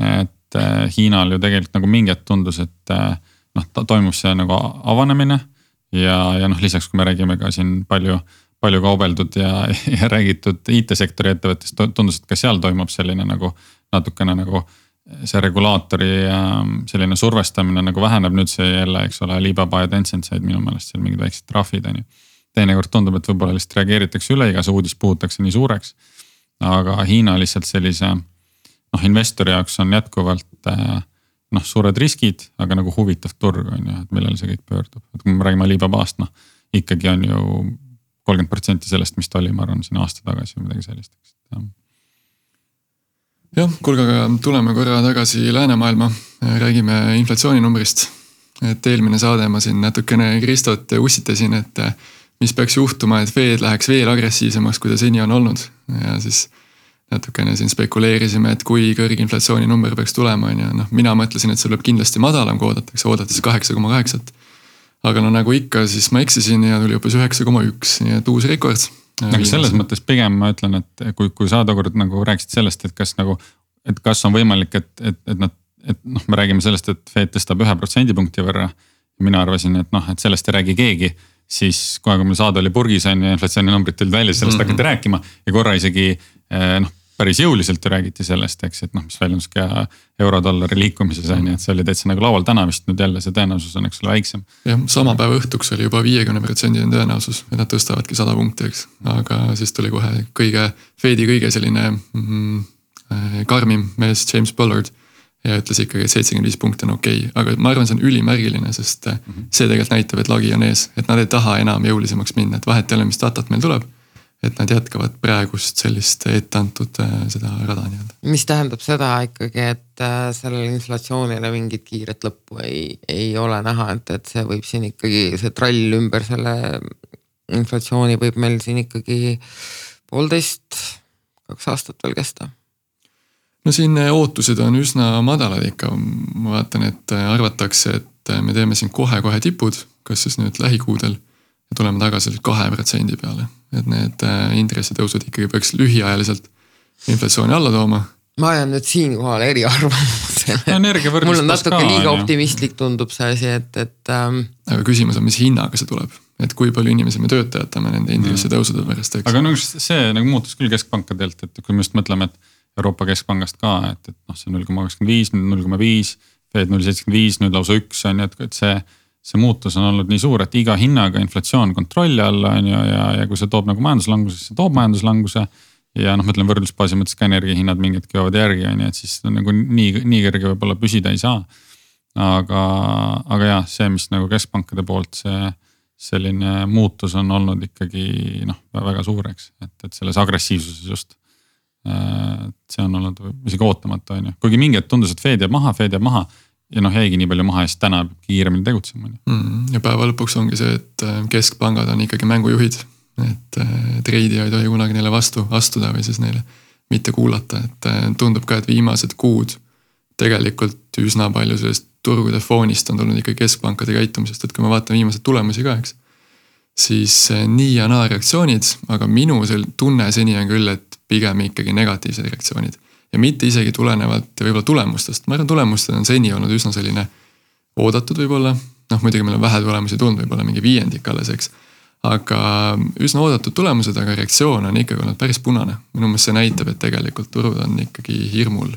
Speaker 3: et äh, Hiinal ju tegelikult nagu mingi hetk tundus, et noh, toimub see nagu avanemine. ja, ja noh, lisaks, kui me räägime ka siin palju, palju kaubeldud ja, ja räägitud IT-sektori ettevõttest, tundus, et ka seal toimub selline nagu natukene nagu see regulaatori ähm, selline survestamine nagu väheneb, nüüd see jälle, eks ole, Alibaba ja Tencent said minu meelest seal mingid väiksed trahvid on ju. Teinekord tundub, et võib-olla lihtsalt reageeritakse üle, iga see uudis puhutakse nii suureks. aga Hiina lihtsalt sellise noh, investori jaoks on jätkuvalt äh, noh, suured riskid, aga nagu huvitav turg on ju, et millal see kõik pöördub, et kui me räägime Alibabast, noh ikkagi on ju kolmkümmend protsenti sellest, mis ta oli, ma arvan, siin aasta tagasi või midagi sellist, eks
Speaker 2: jah, kuulge, aga tuleme korra tagasi läänemaailma, räägime inflatsiooninumbrist. et eelmine saade ma siin natukene Kristot ussitasin, et mis peaks juhtuma, et Fed läheks veel agressiivsemaks, kui ta seni on olnud. Ja siis natukene siin spekuleerisime, et kui kõrge inflatsiooninumber peaks tulema, on ju, noh, mina mõtlesin, et see tuleb kindlasti madalam, kui oodatakse, oodatakse kaheksa koma kaheksat. aga no nagu ikka, siis ma eksisin ja tuli hoopis üheksa koma üks, nii et uus rekord.
Speaker 3: Aga selles mõttes pigem ma ütlen, et kui, kui sa tookord nagu rääkisid sellest, et kas nagu, et kas on võimalik, et, et, et nad, et noh, me räägime sellest, et Fed tõstab ühe protsendipunkti võrra. mina arvasin, et noh, et sellest ei räägi keegi siis kohe, kui mul saade oli purgis on ju, inflatsiooninumbrid tulid välja, sellest mm -hmm. hakati rääkima ja korra isegi eh, noh päris jõuliselt ju räägiti sellest, eks, et noh, mis väljendus ka eurodollari liikumises on ju, et see oli täitsa nagu laual, täna vist nüüd jälle see tõenäosus on, eks ole, väiksem.
Speaker 2: jah, sama päeva õhtuks oli juba viiekümne protsendine tõenäosus, et nad tõstavadki sada punkti, eks, aga siis tuli kohe kõige, Fedi kõige selline mm, karmim mees James Pollard ja ütles ikkagi, et seitsekümmend viis punkti on okei okay., aga ma arvan, see on ülimärgiline, sest mm -hmm. see tegelikult näitab, et lagi on ees, et nad ei taha enam jõulisemaks minna, et vahet ei ole, mis datat meil tuleb et nad jätkavad praegust sellist etteantud äh, seda rada nii-öelda.
Speaker 1: mis tähendab seda ikkagi, et äh, sellele inflatsioonile mingit kiiret lõppu ei, ei ole näha, et, et see võib siin ikkagi, see trall ümber selle inflatsiooni võib meil siin ikkagi poolteist, kaks aastat veel kesta
Speaker 2: no siin äh, ootused on üsna madalad ikka, ma vaatan, et arvatakse, et me teeme siin kohe-kohe tipud, kas siis nüüd lähikuudel ja tuleme tagasi kahe protsendi peale et need intressitõusud ikkagi peaks lühiajaliselt inflatsiooni alla tooma.
Speaker 1: ma jään nüüd siinkohal eriarvamusele
Speaker 3: no,.
Speaker 1: mul on natuke liiga optimistlik tundub see asi, et, et ähm....
Speaker 2: aga küsimus on, mis hinnaga see tuleb, et kui palju inimesi me tööta jätame nende intressitõusude pärast,
Speaker 3: eks. aga no see nagu muutus küll keskpankadelt, et kui me just mõtleme, et Euroopa Keskpangast ka, et, et noh, see null koma kakskümmend viis, nüüd null koma viis. Fed null seitsekümmend viis, nüüd lausa üks on ju, et, et see see muutus on olnud nii suur, et iga hinnaga inflatsioon kontrolli alla on ju ja, ja kui see toob nagu majanduslanguse, siis see toob majanduslanguse. ja noh, ma ütlen võrdlusbaasi mõttes ka energiahinnad mingi hetk jõuavad järgi on ju, et siis nagu nii, nii kõrge võib-olla püsida ei saa. aga, aga jah, see, mis nagu keskpankade poolt see selline muutus on olnud ikkagi noh, väga suur, eks, et, et selles agressiivsuses just. Et see on olnud isegi ootamatu, on ju, kuigi mingi hetk tundus, et Fed jääb maha, Fed jääb maha ja noh, jäigi nii palju maha ja siis täna peab kiiremini tegutsema on
Speaker 2: ju. Mm, ja päeva lõpuks ongi see, et äh, keskpangad on ikkagi mängujuhid. et äh, treidija ei tohi kunagi neile vastu astuda või siis neile mitte kuulata, et äh, tundub ka, et viimased kuud. tegelikult üsna palju sellest turgude foonist on tulnud ikkagi keskpankade käitumisest, et kui me vaatame viimaseid tulemusi ka, eks. siis nii ja naa reaktsioonid, aga minu see tunne seni on küll, et pigem ikkagi negatiivsed reaktsioonid ja mitte isegi tulenevalt võib-olla tulemustest, ma arvan, tulemused on seni olnud üsna selline oodatud võib-olla. noh, muidugi meil on vähe tulemusi tulnud, võib-olla mingi viiendik alles, eks. aga üsna oodatud tulemused, aga reaktsioon on ikkagi olnud päris punane. minu meelest see näitab, et tegelikult turud on ikkagi hirmul.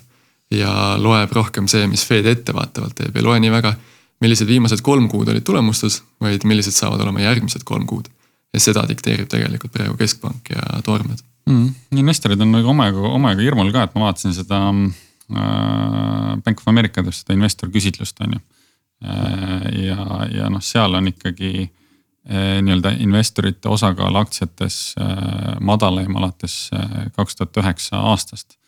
Speaker 2: ja loeb rohkem see, mis Fed ettevaatavalt teeb, ei loe nii väga, millised viimased kolm kuud olid tulemustes, vaid millised saavad olema järgmised kolm kuud. ja seda dikteerib tegelikult praegu keskpank ja toormed
Speaker 3: mm,. investorid on nagu omajagu, omajagu hirmul ka, et ma vaatasin seda äh, Bank of America teeb seda investor-küsitlust, on ju äh,. ja, ja noh, seal on ikkagi äh, nii-öelda investorite osakaal aktsiates äh, madalaim alates äh, kaks tuhat üheksa aastast.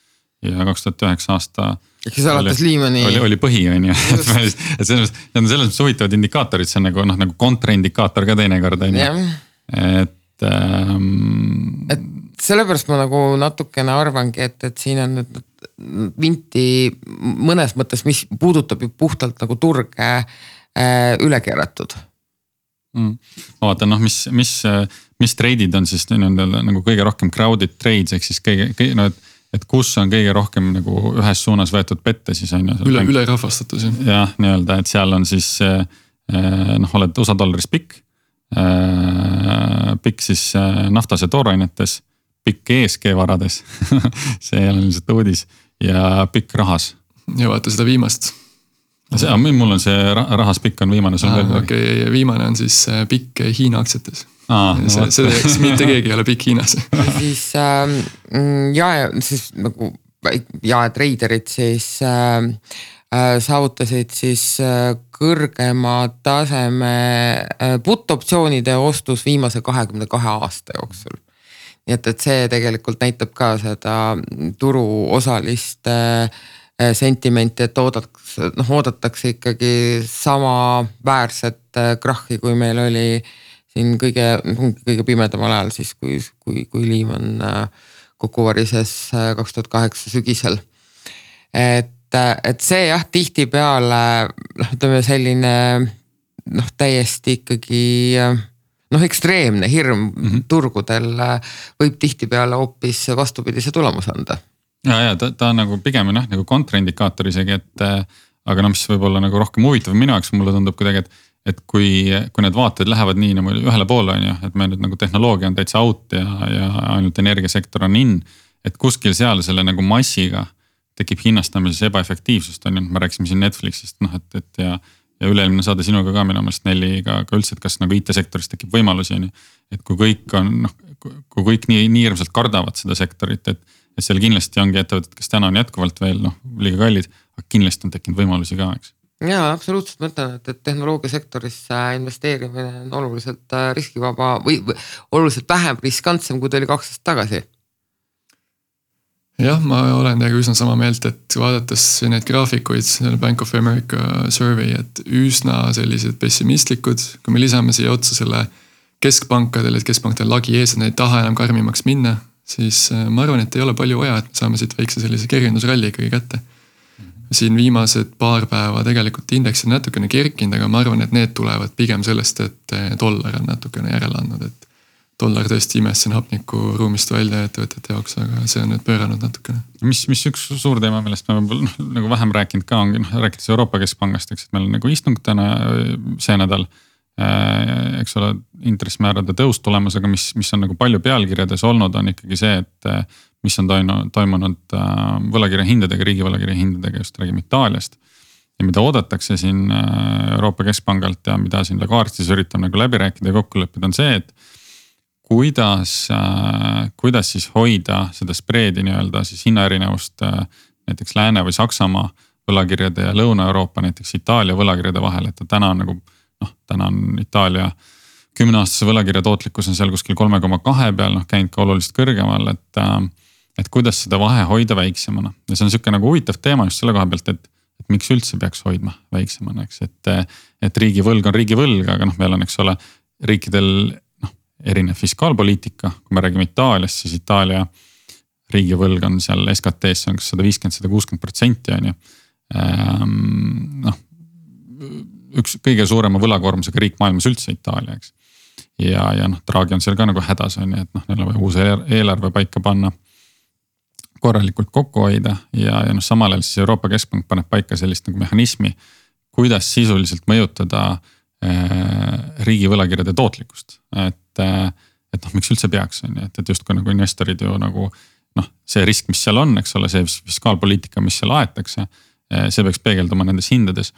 Speaker 3: ja kaks tuhat üheksa aasta
Speaker 1: ehk siis alates Liimani.
Speaker 3: oli, oli põhi on ju, et selles mõttes, need on selles mõttes huvitavad indikaatorid, see on nagu noh, nagu kontraindikaator ka teinekord on ju. et ähm,.
Speaker 1: et sellepärast ma nagu natukene arvangi, et, et siin on nüüd vinti mõnes mõttes, mis puudutab ju puhtalt nagu turge äh, üle keeratud
Speaker 3: mm.. ma vaatan noh, mis, mis, mis treidid on siis nii-öelda nagu kõige rohkem crowded trades ehk siis kõige, kõige no et et kus on kõige rohkem nagu ühes suunas võetud pette siis on ju.
Speaker 2: üle, ülerahvastatus jah.
Speaker 3: jah, nii-öelda, et seal on siis eh, noh, oled USA dollaris pikk. Pikk siis naftas ja toorainetes, pikk ESG varades see ole lihtsalt uudis ja pikk rahas.
Speaker 2: ja vaata seda viimast
Speaker 3: see, mul on see rahas pikk on viimane, sul on
Speaker 2: veel midagi? okei okay,, viimane on siis äh, pikk Hiina aktsiates. see, seda eks mitte keegi ei ole pikk Hiinas
Speaker 1: siis äh, jae, siis nagu jaetreiderid siis äh, äh, saavutasid siis äh, kõrgema taseme äh, put-optsioonide ostus viimase kahekümne kahe aasta jooksul. Nii et, et see tegelikult näitab ka seda turuosaliste Äh, sentimenti, et oodatakse, noh oodatakse ikkagi samaväärset äh, krahhi, kui meil oli siin kõige, kõige pimedamal ajal siis, kui, kui, kui Lehman kokku varises kaks tuhat kaheksa sügisel. et, et see jah, tihtipeale noh, ütleme selline noh, täiesti ikkagi noh, ekstreemne hirm mm -hmm. turgudel võib tihtipeale hoopis vastupidise tulemuse anda
Speaker 3: ja, ja ta, ta on nagu pigem noh, nagu kontraindikaator isegi, et äh, aga noh, mis võib olla nagu rohkem huvitav minu jaoks, mulle tundub kuidagi, et et kui, kui need vaated lähevad nii nagu ühele poole, on ju, et meil nüüd nagu tehnoloogia on täitsa out ja, ja ainult energiasektor on in. et kuskil seal selle nagu massiga tekib hinnastamises ebaefektiivsust, on ju, me rääkisime siin Netflixist, noh et, et ja. Ja üle-eelmine saade sinuga ka minu meelest Nelliga ka üldse, et kas nagu IT-sektoris tekib võimalusi, on ju. et kui kõik on noh, kui kõik nii, nii hirmsalt kardavad seda sektorit, et et seal kindlasti ongi ettevõtted, kes täna on jätkuvalt veel noh, liiga kallid, aga kindlasti on tekkinud võimalusi ka, eks.
Speaker 1: ja absoluutselt, ma ütlen, et, et tehnoloogiasektorisse investeerimine on oluliselt äh, riskivaba või, või oluliselt vähem riskantsem, kui ta oli kaks aastat tagasi
Speaker 2: jah, ma olen teiega üsna sama meelt, et vaadates neid graafikuid, Bank of America survey, et üsna sellised pessimistlikud, kui me lisame siia otsa selle keskpankadele, et keskpankadel lagi ees, et nad ei taha enam karmimaks minna siis äh, ma arvan, et ei ole palju vaja, et me saame siit väikse sellise kergendusralli ikkagi kätte. siin viimased paar päeva tegelikult indeks on natukene kerkinud, aga ma arvan, et need tulevad pigem sellest, et äh, dollar on natukene järele andnud, et. Dollar tõesti imes siin hapnikuruumist välja ettevõtete jaoks, aga see on nüüd pööranud natukene.
Speaker 3: mis, mis üks suur teema, millest me võib-olla noh nagu vähem rääkinud ka ongi noh, rääkides Euroopa Keskpangast, eks, et meil on nagu istung täna see nädal Äh, eks ole, intressimäärade tõus tulemas, aga mis, mis on nagu palju pealkirjades olnud, on ikkagi see, et äh, mis on toimunud, toimunud äh, võlakirja hindadega, riigi võlakirja hindadega, just räägime Itaaliast. ja mida oodatakse siin Euroopa Keskpangalt ja mida siin Lagarde siis üritab nagu läbi rääkida ja kokku leppida, on see, et kuidas, kuidas siis hoida seda spreedi nii-öelda siis hinnaerinevust näiteks Lääne või Saksamaa võlakirjade ja Lõuna-Euroopa, näiteks Itaalia võlakirjade vahel, et ta täna on nagu noh, täna on Itaalia kümneaastase võlakirja tootlikkus on seal kuskil kolme koma kahe peal, noh käinud ka oluliselt kõrgemal, et. Äh, et kuidas seda vahe hoida väiksemana ja see on sihuke nagu huvitav teema just selle koha pealt, et, et miks üldse peaks hoidma väiksemana, eks, et. et riigivõlg on riigivõlg, aga noh, meil on, eks ole, riikidel erinev fiskaalpoliitika, kui me räägime Itaaliast, siis Itaalia riigivõlg on seal SKT-s on kas sada viiskümmend, sada kuuskümmend protsenti on ju. Ehm, noh üks kõige suurema võlakoormusega riik maailmas üldse, Itaalia, eks. ja, ja noh, Draghi on seal ka nagu hädas on ju, et noh, neil on vaja uus eelarve paika panna. korralikult kokku hoida ja, ja noh, samal ajal siis Euroopa Keskpank paneb paika sellist nagu mehhanismi. kuidas sisuliselt mõjutada äh, riigi võlakirjade tootlikkust, et äh,, et noh, miks üldse peaks, on ju, et, et justkui nagu investorid ju nagu noh, see risk, mis seal on, eks ole, see fiskaalpoliitika, mis seal aetakse, äh, see peaks peegelduma nendes hindades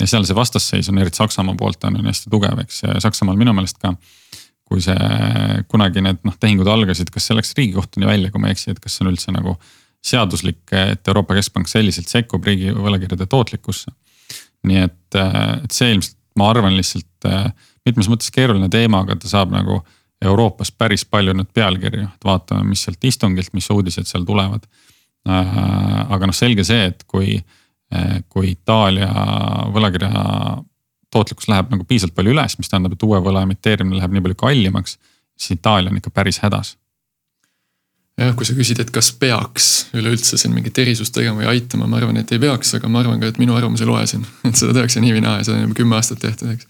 Speaker 3: ja seal see vastasseis on eriti Saksamaa poolt on, on hästi tugev, eks Saksamaal minu meelest ka. kui see kunagi need noh tehingud algasid, kas see läks riigikohtuni välja, kui ma ei eksi, et kas see on üldse nagu seaduslik, et Euroopa Keskpank selliselt sekkub riigi võlakirjade tootlikkusse. nii et, et see ilmselt, ma arvan lihtsalt mitmes mõttes keeruline teema, aga ta saab nagu Euroopas päris palju nüüd pealkirju, et vaatame, mis sealt istungilt, mis uudised seal tulevad. aga noh, selge see, et kui Eh, kui Itaalia võlakirja tootlikkus läheb nagu piisavalt palju üles, mis tähendab, et uue võla emiteerimine läheb nii palju kallimaks, siis Itaalia on ikka päris hädas.
Speaker 2: jah, kui sa küsid, et kas peaks üleüldse siin mingit erisust tegema või aitama, ma arvan, et ei peaks, aga ma arvan ka, et minu arvamus ei loe siin. et seda tehakse nii või naa ja seda on juba kümme aastat tehtud, eks.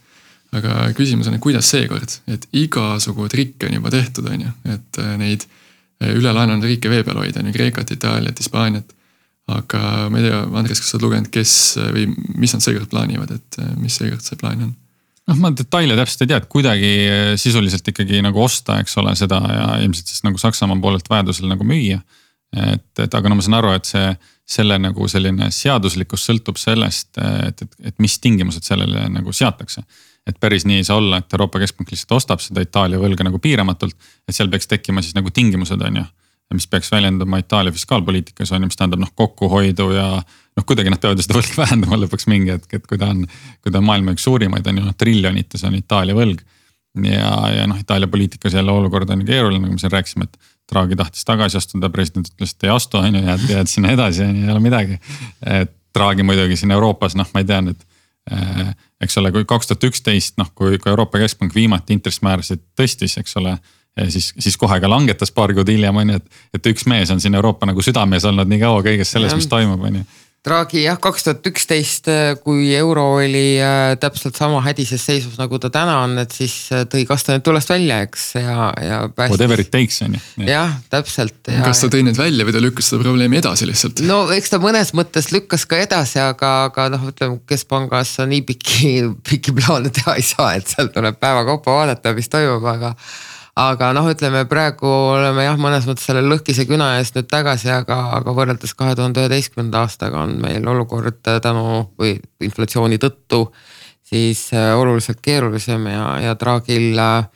Speaker 2: Aga küsimus on, et kuidas seekord, et igasugu trikke on juba tehtud, on ju, et äh, neid äh, ülelaenanud riike vee peal hoida, on ju Kreekat, Itaaliat, Hispaaniat. aga ma ei tea, Andres, kas sa oled lugenud, kes või mis nad seekord plaanivad, et mis seekord see plaan on?
Speaker 3: noh, ma detaile täpselt ei tea, et kuidagi sisuliselt ikkagi nagu osta, eks ole, seda ja ilmselt siis nagu Saksamaa poolelt vajadusel nagu müüa. et, et aga no ma saan aru, et see, selle nagu selline seaduslikkus sõltub sellest, et, et, et mis tingimused sellele nagu seatakse. Et päris nii ei saa olla, et Euroopa Keskpank lihtsalt ostab seda Itaalia võlga nagu piiramatult, et seal peaks tekkima siis nagu tingimused, on ju mis peaks väljenduma Itaalia fiskaalpoliitikas on ju, mis tähendab noh kokkuhoidu ja noh, kuidagi nad peavad ju seda võlga vähendama lõpuks mingi hetk, et kui ta on, kui ta on maailma üks suurimaid on ju noh triljonites on Itaalia võlg. ja, ja noh, Itaalia poliitikas jälle olukord on keeruline, nagu me siin rääkisime, et Draghi tahtis tagasi astuda, president ütles, et ei astu, on ju, jääd, jääd sinna edasi, on ju, ei ole midagi. et Draghi muidugi siin Euroopas, noh, ma ei tea nüüd eh, eks ole, kui kaks tuhat üksteist, noh, kui, kui Euroopa Keskpank viimati intressimäärasid tõstis, eks ole siis, siis kohe ka langetas paar kuud hiljem on ju, et, et üks mees on siin Euroopa nagu südames olnud nii kaua kõiges selles, mis toimub, on ju.
Speaker 1: Draghi jah, kaks tuhat üksteist, kui euro oli äh, täpselt sama hädises seisus, nagu ta täna on, et siis äh, tõi kastanid tulest välja, eks ja, ja.
Speaker 3: Whatever it takes on ju.
Speaker 1: jah, täpselt.
Speaker 2: kas ta tõi need välja või ta lükkas seda probleemi edasi lihtsalt?
Speaker 1: no eks ta mõnes mõttes lükkas ka edasi, aga, aga noh, ütleme keskpangas nii pikki, pikki plaane teha ei saa, et seal tuleb päeva kaupa vaadata, mis toimub, aga aga noh, ütleme praegu oleme jah, mõnes mõttes selle lõhkise küna eest nüüd tagasi, aga, aga võrreldes kahe tuhande üheteistkümnenda aastaga on meil olukord tänu või inflatsiooni tõttu siis äh, oluliselt keerulisem ja, ja Draagil äh,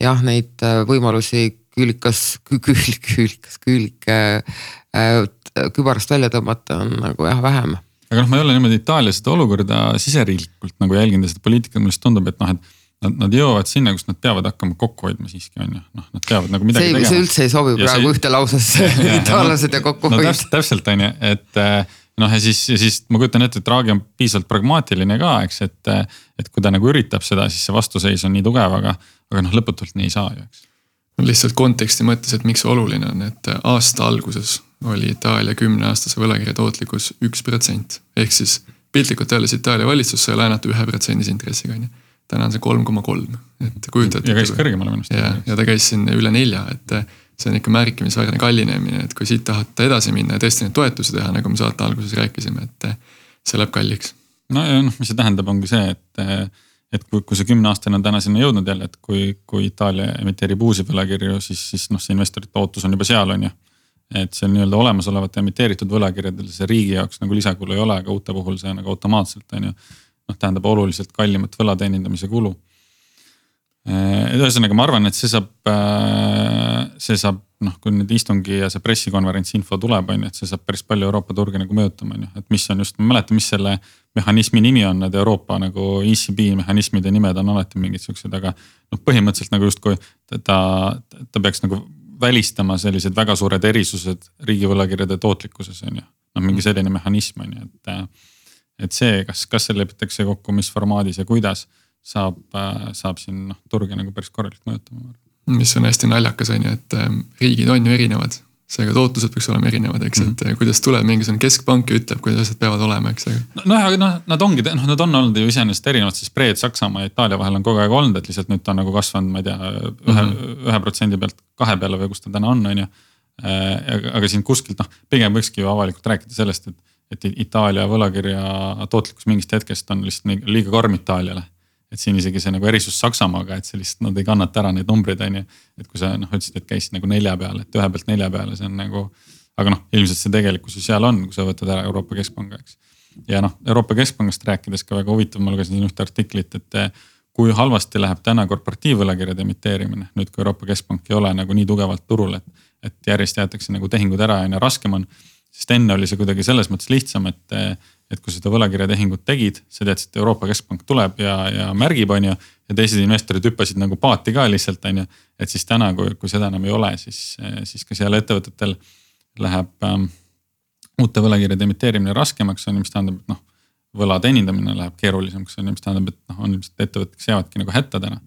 Speaker 1: jah, neid äh, võimalusi küülikas, küül-, küülikas, küülike kübarast välja tõmmata on nagu jah vähem.
Speaker 3: Aga noh, ma ei ole niimoodi Itaalias seda olukorda siseriiklikult nagu jälginud ja seda poliitikat, mulle lihtsalt tundub, et noh, et Nad, nad jõuavad sinna, kus nad peavad hakkama kokku hoidma siiski on ju, noh, nad peavad nagu midagi
Speaker 1: see,
Speaker 3: tegema.
Speaker 1: see üldse ei sobi ja praegu see... ühte lausesse, itaallased ja kokkuhoid
Speaker 3: no,. täpselt, täpselt on ju, et eh, noh, ja siis, ja siis ma kujutan ette, et Draghi on piisavalt pragmaatiline ka, eks, et. et kui ta nagu üritab seda, siis see vastuseis on nii tugev, aga, aga noh, lõputult nii ei saa ju, eks.
Speaker 2: no lihtsalt konteksti mõttes, et miks see oluline on, et aasta alguses oli Itaalia kümneaastase võlakirja tootlikkus üks protsent. ehk siis piltlikult öeldes Itaalia valitsus sai laenata ühe protsendise intressiga on ju täna on see kolm koma kolm, et kujutate.
Speaker 3: ja käis kõrgemale minu arust.
Speaker 2: ja, ja ta käis siin üle nelja, et see on ikka märkimisväärne kallinemine, et kui siit tahate edasi minna ja tõesti neid toetusi teha, nagu me saate alguses rääkisime, et see läheb kalliks.
Speaker 3: no ja noh, mis see tähendab, ongi see, et, et kui, kui see kümneaastane on täna sinna jõudnud jälle, et kui, kui Itaalia emiteerib uusi võlakirju, siis, siis noh, see investorite ootus on juba seal, on ju et see nii-öelda olemasolevate emiteeritud võlakirjadel see riigi jaoks nagu lisakulu ei ole, aga uute puhul see nagu automaatselt on ju noh, tähendab oluliselt kallimat võla teenindamise kulu. Äh, ühesõnaga, ma arvan, et see saab, äh, see saab noh, kui nüüd istungi ja see pressikonverentsi info tuleb, on ju, et see saab päris palju Euroopa turge nagu mõjutama, on ju, et mis on just, ma ei mäleta, mis selle mehhanismi nimi on, need Euroopa nagu ECB mehhanismide nimed on alati mingid siuksed, aga noh, põhimõtteliselt nagu justkui ta, ta peaks nagu välistama sellised väga suured erisused riigivõlakirjade tootlikkuses on ju. noh, mingi selline mehhanism on ju, et et see, kas, kas see lepitakse kokku, mis formaadis ja kuidas saab, äh, saab siin noh turge nagu päris korralikult mõjutama.
Speaker 2: mis on hästi naljakas on ju, et ähm, riigid on ju erinevad, seega tootlused peaks olema erinevad, eks mm, -hmm. et mhm. äh, kuidas tuleb mingisugune keskpank ja ütleb, kuidas asjad peavad olema, eks.
Speaker 3: nojah, aga noh, nad ongi, noh, nad on olnud ju iseenesest erinevad, siis spreed Saksamaa ja Itaalia vahel on kogu aeg olnud, et lihtsalt nüüd ta on nagu kasvanud, ma ei tea, ühe mm, -hmm. ühe protsendi pealt kahe peale või kus ta täna on, on ju. Äh, aga siin kuskilt noh, pigem võikski ju avalikult rääkida sellest, et et Itaalia võlakirja tootlikkus mingist hetkest on lihtsalt liiga karm Itaaliale. et siin isegi see nagu erisus Saksamaaga, et see lihtsalt nad ei kannata ära neid numbreid, on ju. et kui sa noh ütlesid, et käisid nagu nelja peal, et ühe pealt nelja peale, see on nagu. aga noh, ilmselt see tegelikkus ju seal on, kui sa võtad ära Euroopa Keskpanga, eks. ja noh, Euroopa Keskpangast rääkides ka väga huvitav, ma lugesin siin ühte artiklit, et kui halvasti läheb täna korporatiivvõlakirjade emiteerimine, nüüd kui Euroopa Keskpank ei ole nagu nii tugevalt turul, et, et järjest jäetakse nagu tehingud ära ja aina raskem on sest enne oli see kuidagi selles mõttes lihtsam, et, et kui seda võlakirjatehingut tegid, sa teadsid, et Euroopa Keskpank tuleb ja, ja märgib, on ju. ja teised investorid hüppasid nagu paati ka lihtsalt, on ju. et siis täna, kui, kui seda enam ei ole, siis, siis ka seal ettevõtetel läheb ähm, uute võlakirjade emiteerimine raskemaks, on ju, mis tähendab, et noh. võla teenindamine läheb keerulisemaks, on ju, mis tähendab, et noh, on ilmselt ettevõtted, kes jäävadki nagu hätta täna.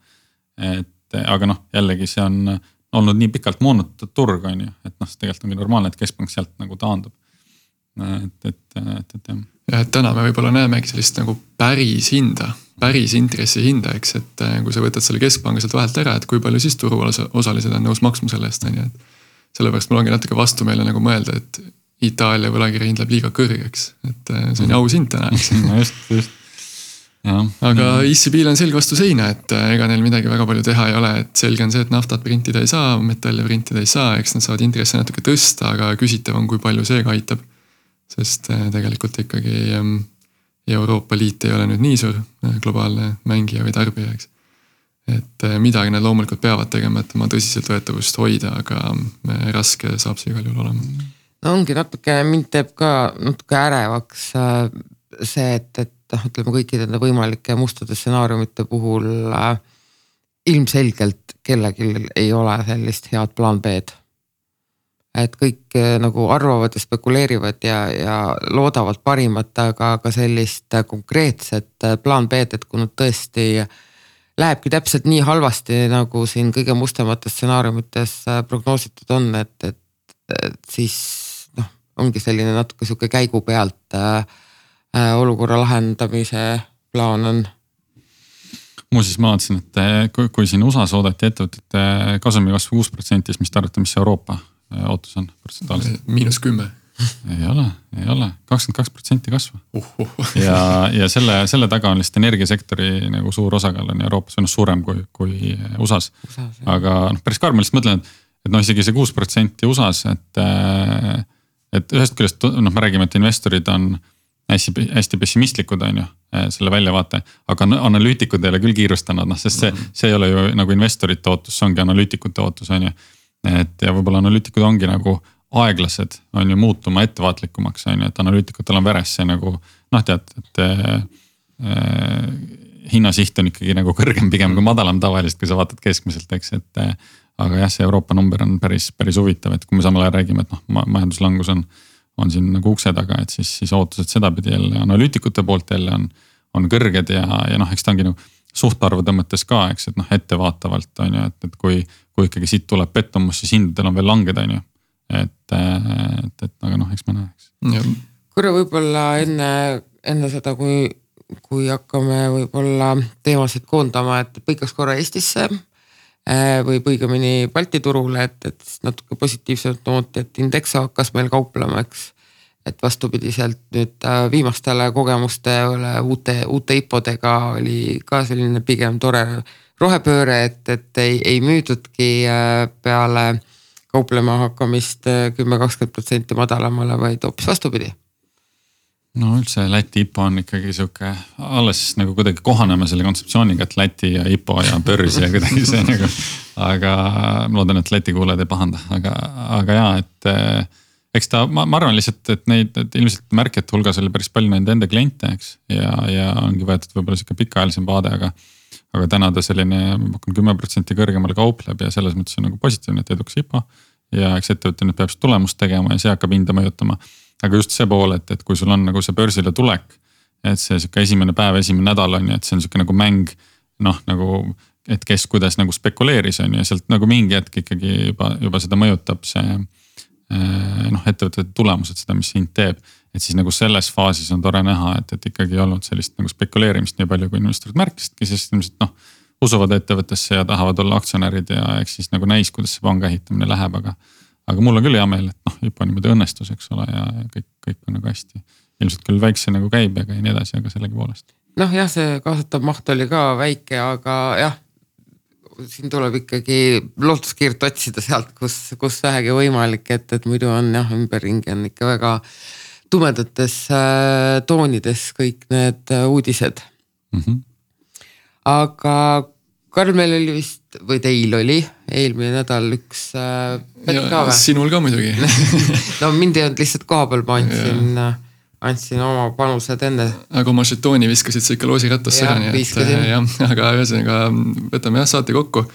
Speaker 3: et aga noh, jällegi see on olnud nii pikalt moonutatud turg, on ju, et noh, see tegelikult ongi normaalne, et keskpank sealt nagu taandub. Et, et, et, et jah.
Speaker 2: jah, et täna me võib-olla näemegi sellist nagu päris hinda, päris intressi hinda, eks, et äh, kui sa võtad selle keskpanga sealt vahelt ära, et kui palju siis turuosalised on nõus maksma selle eest, on ju, et. sellepärast mul ongi natuke vastumeelne nagu mõelda, et Itaalia võlakirja hind läheb liiga kõrgeks, et äh, see on aus hind täna, eks.
Speaker 3: no just, just
Speaker 2: Ja. aga ECB-l on selg vastu seina, et äh, ega neil midagi väga palju teha ei ole, et selge on see, et naftat printida ei saa, metalle printida ei saa, eks nad saavad intressi natuke tõsta, aga küsitav on, kui palju see ka aitab. Sest äh, tegelikult ikkagi ähm, Euroopa Liit ei ole nüüd nii suur äh, globaalne mängija või tarbija, eks. et midagi nad loomulikult peavad tegema, et oma tõsiseltvõetavust hoida, aga raske saab see igal juhul olema.
Speaker 1: no ongi natuke, mind teeb ka natuke ärevaks see, et, et noh, ütleme kõikide nende võimalike mustade stsenaariumite puhul äh, ilmselgelt kellelgi ei ole sellist head plaan B-d. Et kõik äh, nagu arvavad ja spekuleerivad ja, ja loodavad parimat, aga ka sellist konkreetset äh, plaan B-d, et kui nüüd tõesti lähebki täpselt nii halvasti, nagu siin kõige mustemates stsenaariumites äh, prognoositud on, et, et, et siis noh, ongi selline natuke sihuke käigu pealt äh, olukorra lahendamise plaan on?
Speaker 3: muuseas, ma vaatasin, et kui, kui siin USA-s oodati ettevõtete kasumi kasvu kuus protsenti, siis mis te arvate, mis Euroopa ootus on protsentuaalselt?
Speaker 2: miinus kümme.
Speaker 3: ei ole, ei ole, kakskümmend kaks protsenti kasvu uh. -huh. ja, ja selle, selle taga on lihtsalt energiasektori nagu suur osakaal on Euroopas, või noh suurem kui, kui USA-s USA. aga noh, päris karm, ma lihtsalt mõtlen, et, et noh, isegi see kuus protsenti USA-s, et. et ühest küljest noh, me räägime, et investorid on hästi, hästi pessimistlikud, on ju, eh, selle väljavaate. aga analüütikud ei ole küll kiirustanud, noh, sest see, see ei ole ju nagu investorite ootus, see ongi analüütikute ootus, on ju. Et ja võib-olla analüütikud ongi nagu aeglased, on ju, muutuma ettevaatlikumaks, on ju, et analüütikutel on veres see nagu noh, tead, et äh, hinnasiht on ikkagi nagu kõrgem pigem kui madalam tavaliselt, kui sa vaatad keskmiselt, eks, et. aga jah, see Euroopa number on päris, päris huvitav, et kui me samal ajal räägime, et noh, majanduslangus on on siin nagu ukse taga, et siis, siis ootused sedapidi jälle analüütikute poolt jälle on, on kõrged ja, ja noh, eks ta ongi nagu suhtarvude mõttes ka, eks, et noh, ettevaatavalt on ju, et, et kui, kui ikkagi siit tuleb pettumus, siis hindadel on veel langeda, on ju. et, et, et aga noh, eks me näe, eks.
Speaker 1: korra võib-olla enne, enne seda, kui, kui hakkame võib-olla teemasid koondama, et põikaks korra Eestisse Äh, või õigemini Balti turule, et, et natuke positiivsemat nooti, et Indexo hakkas meil kauplema, eks. Et vastupidiselt nüüd äh, viimastele kogemustele uute, uute IPO-dega oli ka selline pigem tore rohepööre, et, et ei, ei müüdudki äh, peale kauplema hakkamist kümme, kakskümmend protsenti madalamale, vaid hoopis vastupidi
Speaker 3: no üldse Läti IPO on ikkagi sihuke, alles nagu kuidagi kohaneme selle kontseptsiooniga, et Läti ja IPO ja börs ja kuidagi see nagu. aga ma loodan, et Läti kuulajad ei pahanda, aga, aga ja, et eks ta, ma, ma arvan lihtsalt, et neid, et ilmselt märkijate hulgas oli päris palju nende enda kliente, eks. ja, ja ongi võetud võib-olla sihuke pikaajalisem vaade, aga, aga täna ta selline, ma pakun kümme protsenti kõrgemale kaupleb ja selles mõttes on nagu positiivne, et edukas IPO. ja eks ettevõte nüüd peab siis tulemust tegema ja see hakkab hinda mõjutama aga just see pool, et, et kui sul on nagu see börsile tulek. et see sihuke esimene päev, esimene nädal on ju, et see on sihuke nagu mäng noh, nagu. et kes kuidas nagu spekuleeris, on ju, ja sealt nagu mingi hetk ikkagi juba, juba seda mõjutab see noh, ettevõtete tulemused, seda, mis hind teeb. et siis nagu selles faasis on tore näha, et, et ikkagi ei olnud sellist nagu spekuleerimist nii palju, kui investorid märkisidki, sest ilmselt noh. usuvad ettevõttesse ja tahavad olla aktsionärid ja eks siis nagu näis, kuidas see panga ehitamine läheb, aga aga mul on küll hea meel, et noh, IPO niimoodi õnnestus, eks ole, ja kõik, kõik on nagu hästi. ilmselt küll väikse nagu käibega ja nii edasi, aga sellegipoolest.
Speaker 1: noh jah, see kasutav maht oli ka väike, aga jah. Siin tuleb ikkagi lootuskiirt otsida sealt, kus, kus vähegi võimalik, et, et muidu on jah, ümberringi on ikka väga tumedates äh, toonides kõik need äh, uudised mm. -hmm. aga Karl, meil oli vist või teil oli eelmine nädal üks äh,.
Speaker 2: sinul ka muidugi
Speaker 1: no mind ei olnud lihtsalt kohapeal, ma andsin, andsin oma panused enne.
Speaker 2: aga oma žetooni viskasid sa ikka loosirattasse ära, nii et äh, jah, aga ühesõnaga võtame jah saate kokku.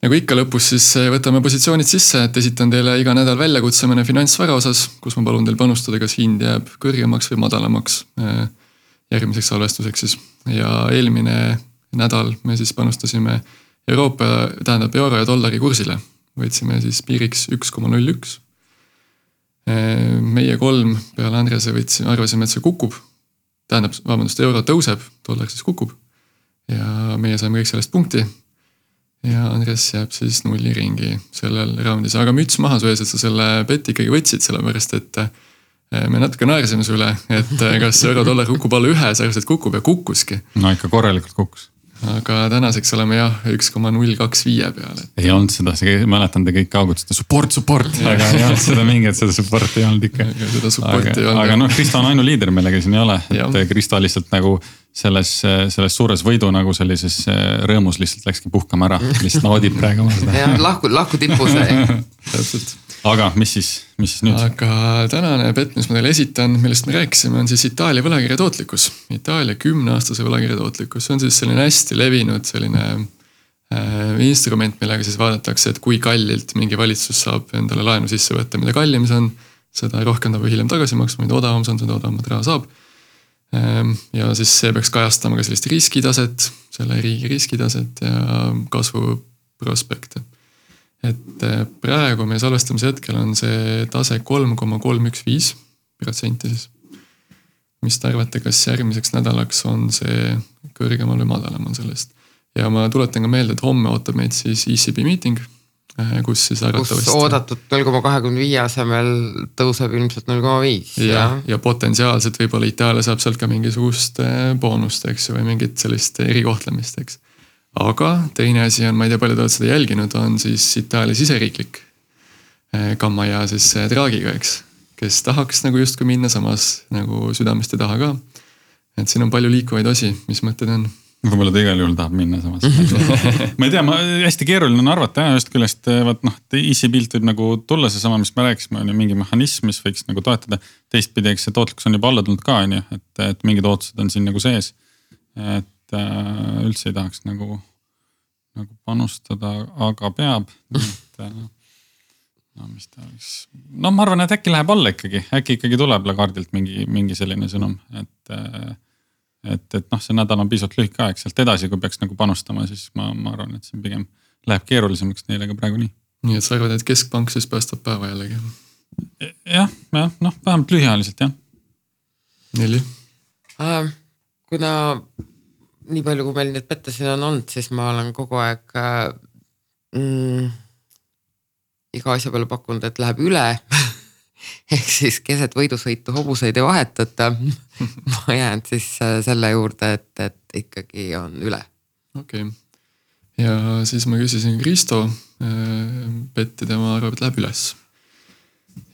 Speaker 2: nagu ikka lõpus, siis äh, võtame positsioonid sisse, et esitan teile iga nädal väljakutse mõne finantsvara osas, kus ma palun teil panustada, kas hind jääb kõrgemaks või madalamaks järgmiseks salvestuseks siis ja eelmine nädal me siis panustasime Euroopa, tähendab euro ja dollari kursile võtsime siis piiriks üks koma null üks. Meie kolm peale Andrese võtsime, arvasime, et see kukub. tähendab, vabandust, euro tõuseb, dollar siis kukub. ja meie saime kõik sellest punkti. ja Andres jääb siis nulli ringi sellel raundis, aga müts maha su ees, et sa selle beti ikkagi võtsid, sellepärast et me natuke naersime su üle, et kas euro-dollar kukub alla ühe, sa arvasid, et kukub ja kukkuski.
Speaker 3: no ikka korralikult kukkus
Speaker 2: aga tänaseks oleme jah, üks koma null kaks viie peal et....
Speaker 3: ei olnud seda, mäletan te kõik kaugutasite support, support, aga ei olnud seda mingit, seda support'i ei olnud ikka.
Speaker 2: seda support'i ei olnud.
Speaker 3: aga noh, Kristo on ainuliider, millega siin ei ole, et Kristo lihtsalt nagu selles, selles suures võidu nagu sellises rõõmus lihtsalt läkski puhkama ära, lihtsalt naudib praegu
Speaker 1: seda. jah, lahku, lahku tipus
Speaker 2: täpselt
Speaker 3: aga mis siis, mis siis nüüd?
Speaker 2: aga tänane bett, mis ma teile esitan, millest me rääkisime, on siis Itaalia võlakirja tootlikkus. Itaalia kümneaastase võlakirja tootlikkus, see on siis selline hästi levinud selline äh, instrument, millega siis vaadatakse, et kui kallilt mingi valitsus saab endale laenu sisse võtta, mida kallim see on, seda rohkem ta peab hiljem tagasi maksma, mida odavam see on, seda odavamat raha saab ähm,. ja siis see peaks kajastama ka sellist riskitaset, selle riigi riskitaset ja kasvu prospekte et äh, praegu meie salvestamise hetkel on see tase kolm koma kolm üks viis protsenti siis. mis te arvate, kas järgmiseks nädalaks on see kõrgemal või madalamal sellest? ja ma tuletan ka meelde, et homme ootab meid siis ECB miiting, äh, kus siis arvatavasti.
Speaker 1: kus oodatud null koma kahekümne viie asemel tõuseb ilmselt null koma viis.
Speaker 2: ja, ja potentsiaalselt võib-olla Itaalia saab sealt ka mingisugust äh, boonust, eks ju, või mingit sellist erikohtlemist, eks aga teine asi on, ma ei tea, palju te olete seda jälginud, on siis Itaalia siseriiklik eh, gamma ja siis eh, Draagiga, eks. kes tahaks nagu justkui minna, samas nagu südamest ei taha ka. et siin on palju liikuvaid osi, mis mõtted on?
Speaker 3: võib-olla ta igal juhul tahab minna samas ma ei tea, ma hästi keeruline on arvata jah, ühest küljest eh, vaat noh, EC-pilt võib nagu tulla seesama, mis me rääkisime, on ju mingi mehhanism, mis võiks nagu toetada. teistpidi, eks see tootlikkus on juba alla tulnud ka on ju, et, et mingid ootused on siin nagu sees. et et äh, üldse ei tahaks nagu, nagu panustada, aga peab, et äh, no mis ta võiks, no ma arvan, et äkki läheb alla ikkagi, äkki ikkagi tuleb Lagardilt mingi, mingi selline sõnum, et. Äh, et, et noh, see nädal on piisavalt lühike aeg, sealt edasi, kui peaks nagu panustama, siis ma, ma arvan, et see pigem läheb keerulisemaks neile ka praegu nii.
Speaker 2: nii et sa arvad, et keskpank siis päästab päeva jällegi?
Speaker 3: jah, jah, noh, vähemalt lühiajaliselt jah.
Speaker 2: Nelli
Speaker 1: äh,? kuna nii palju, kui meil neid pette siin on olnud, siis ma olen kogu aeg äh, mm, iga asja peale pakkunud, et läheb üle ehk siis keset võidusõitu hobuseid ei vahetata ma jään siis äh, selle juurde, et, et ikkagi on üle.
Speaker 2: okei okay., ja siis ma küsisin Kristo äh, petti, tema arvab, et läheb üles.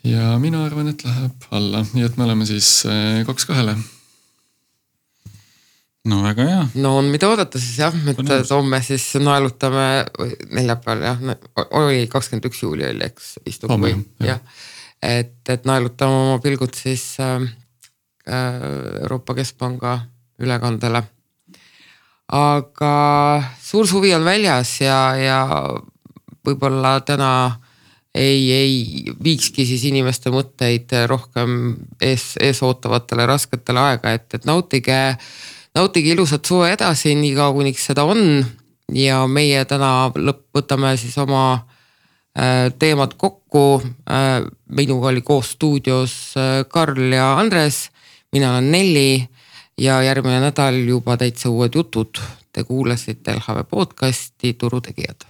Speaker 2: ja mina arvan, et läheb alla, nii et me oleme siis kaks kahele
Speaker 3: no väga hea.
Speaker 1: no on mida oodata siis jah, et homme siis naelutame, neljapäeval jah, oli kakskümmend üks juuli oli, eks istung või jah. et, et naelutame oma pilgud siis äh, äh, Euroopa Keskpanga ülekandele. aga suur suvi on väljas ja, ja võib-olla täna ei, ei viikski siis inimeste mõtteid rohkem ees, ees ootavatele rasketele aega, et, et nautige nautige ilusat suve edasi, niikaua kuniks seda on. ja meie täna lõpp, võtame siis oma äh, teemad kokku äh,. minuga oli koos stuudios äh, Karl ja Andres, mina olen Nelli ja järgmine nädal juba täitsa uued jutud. Te kuulasite LHV podcasti Turutegijad.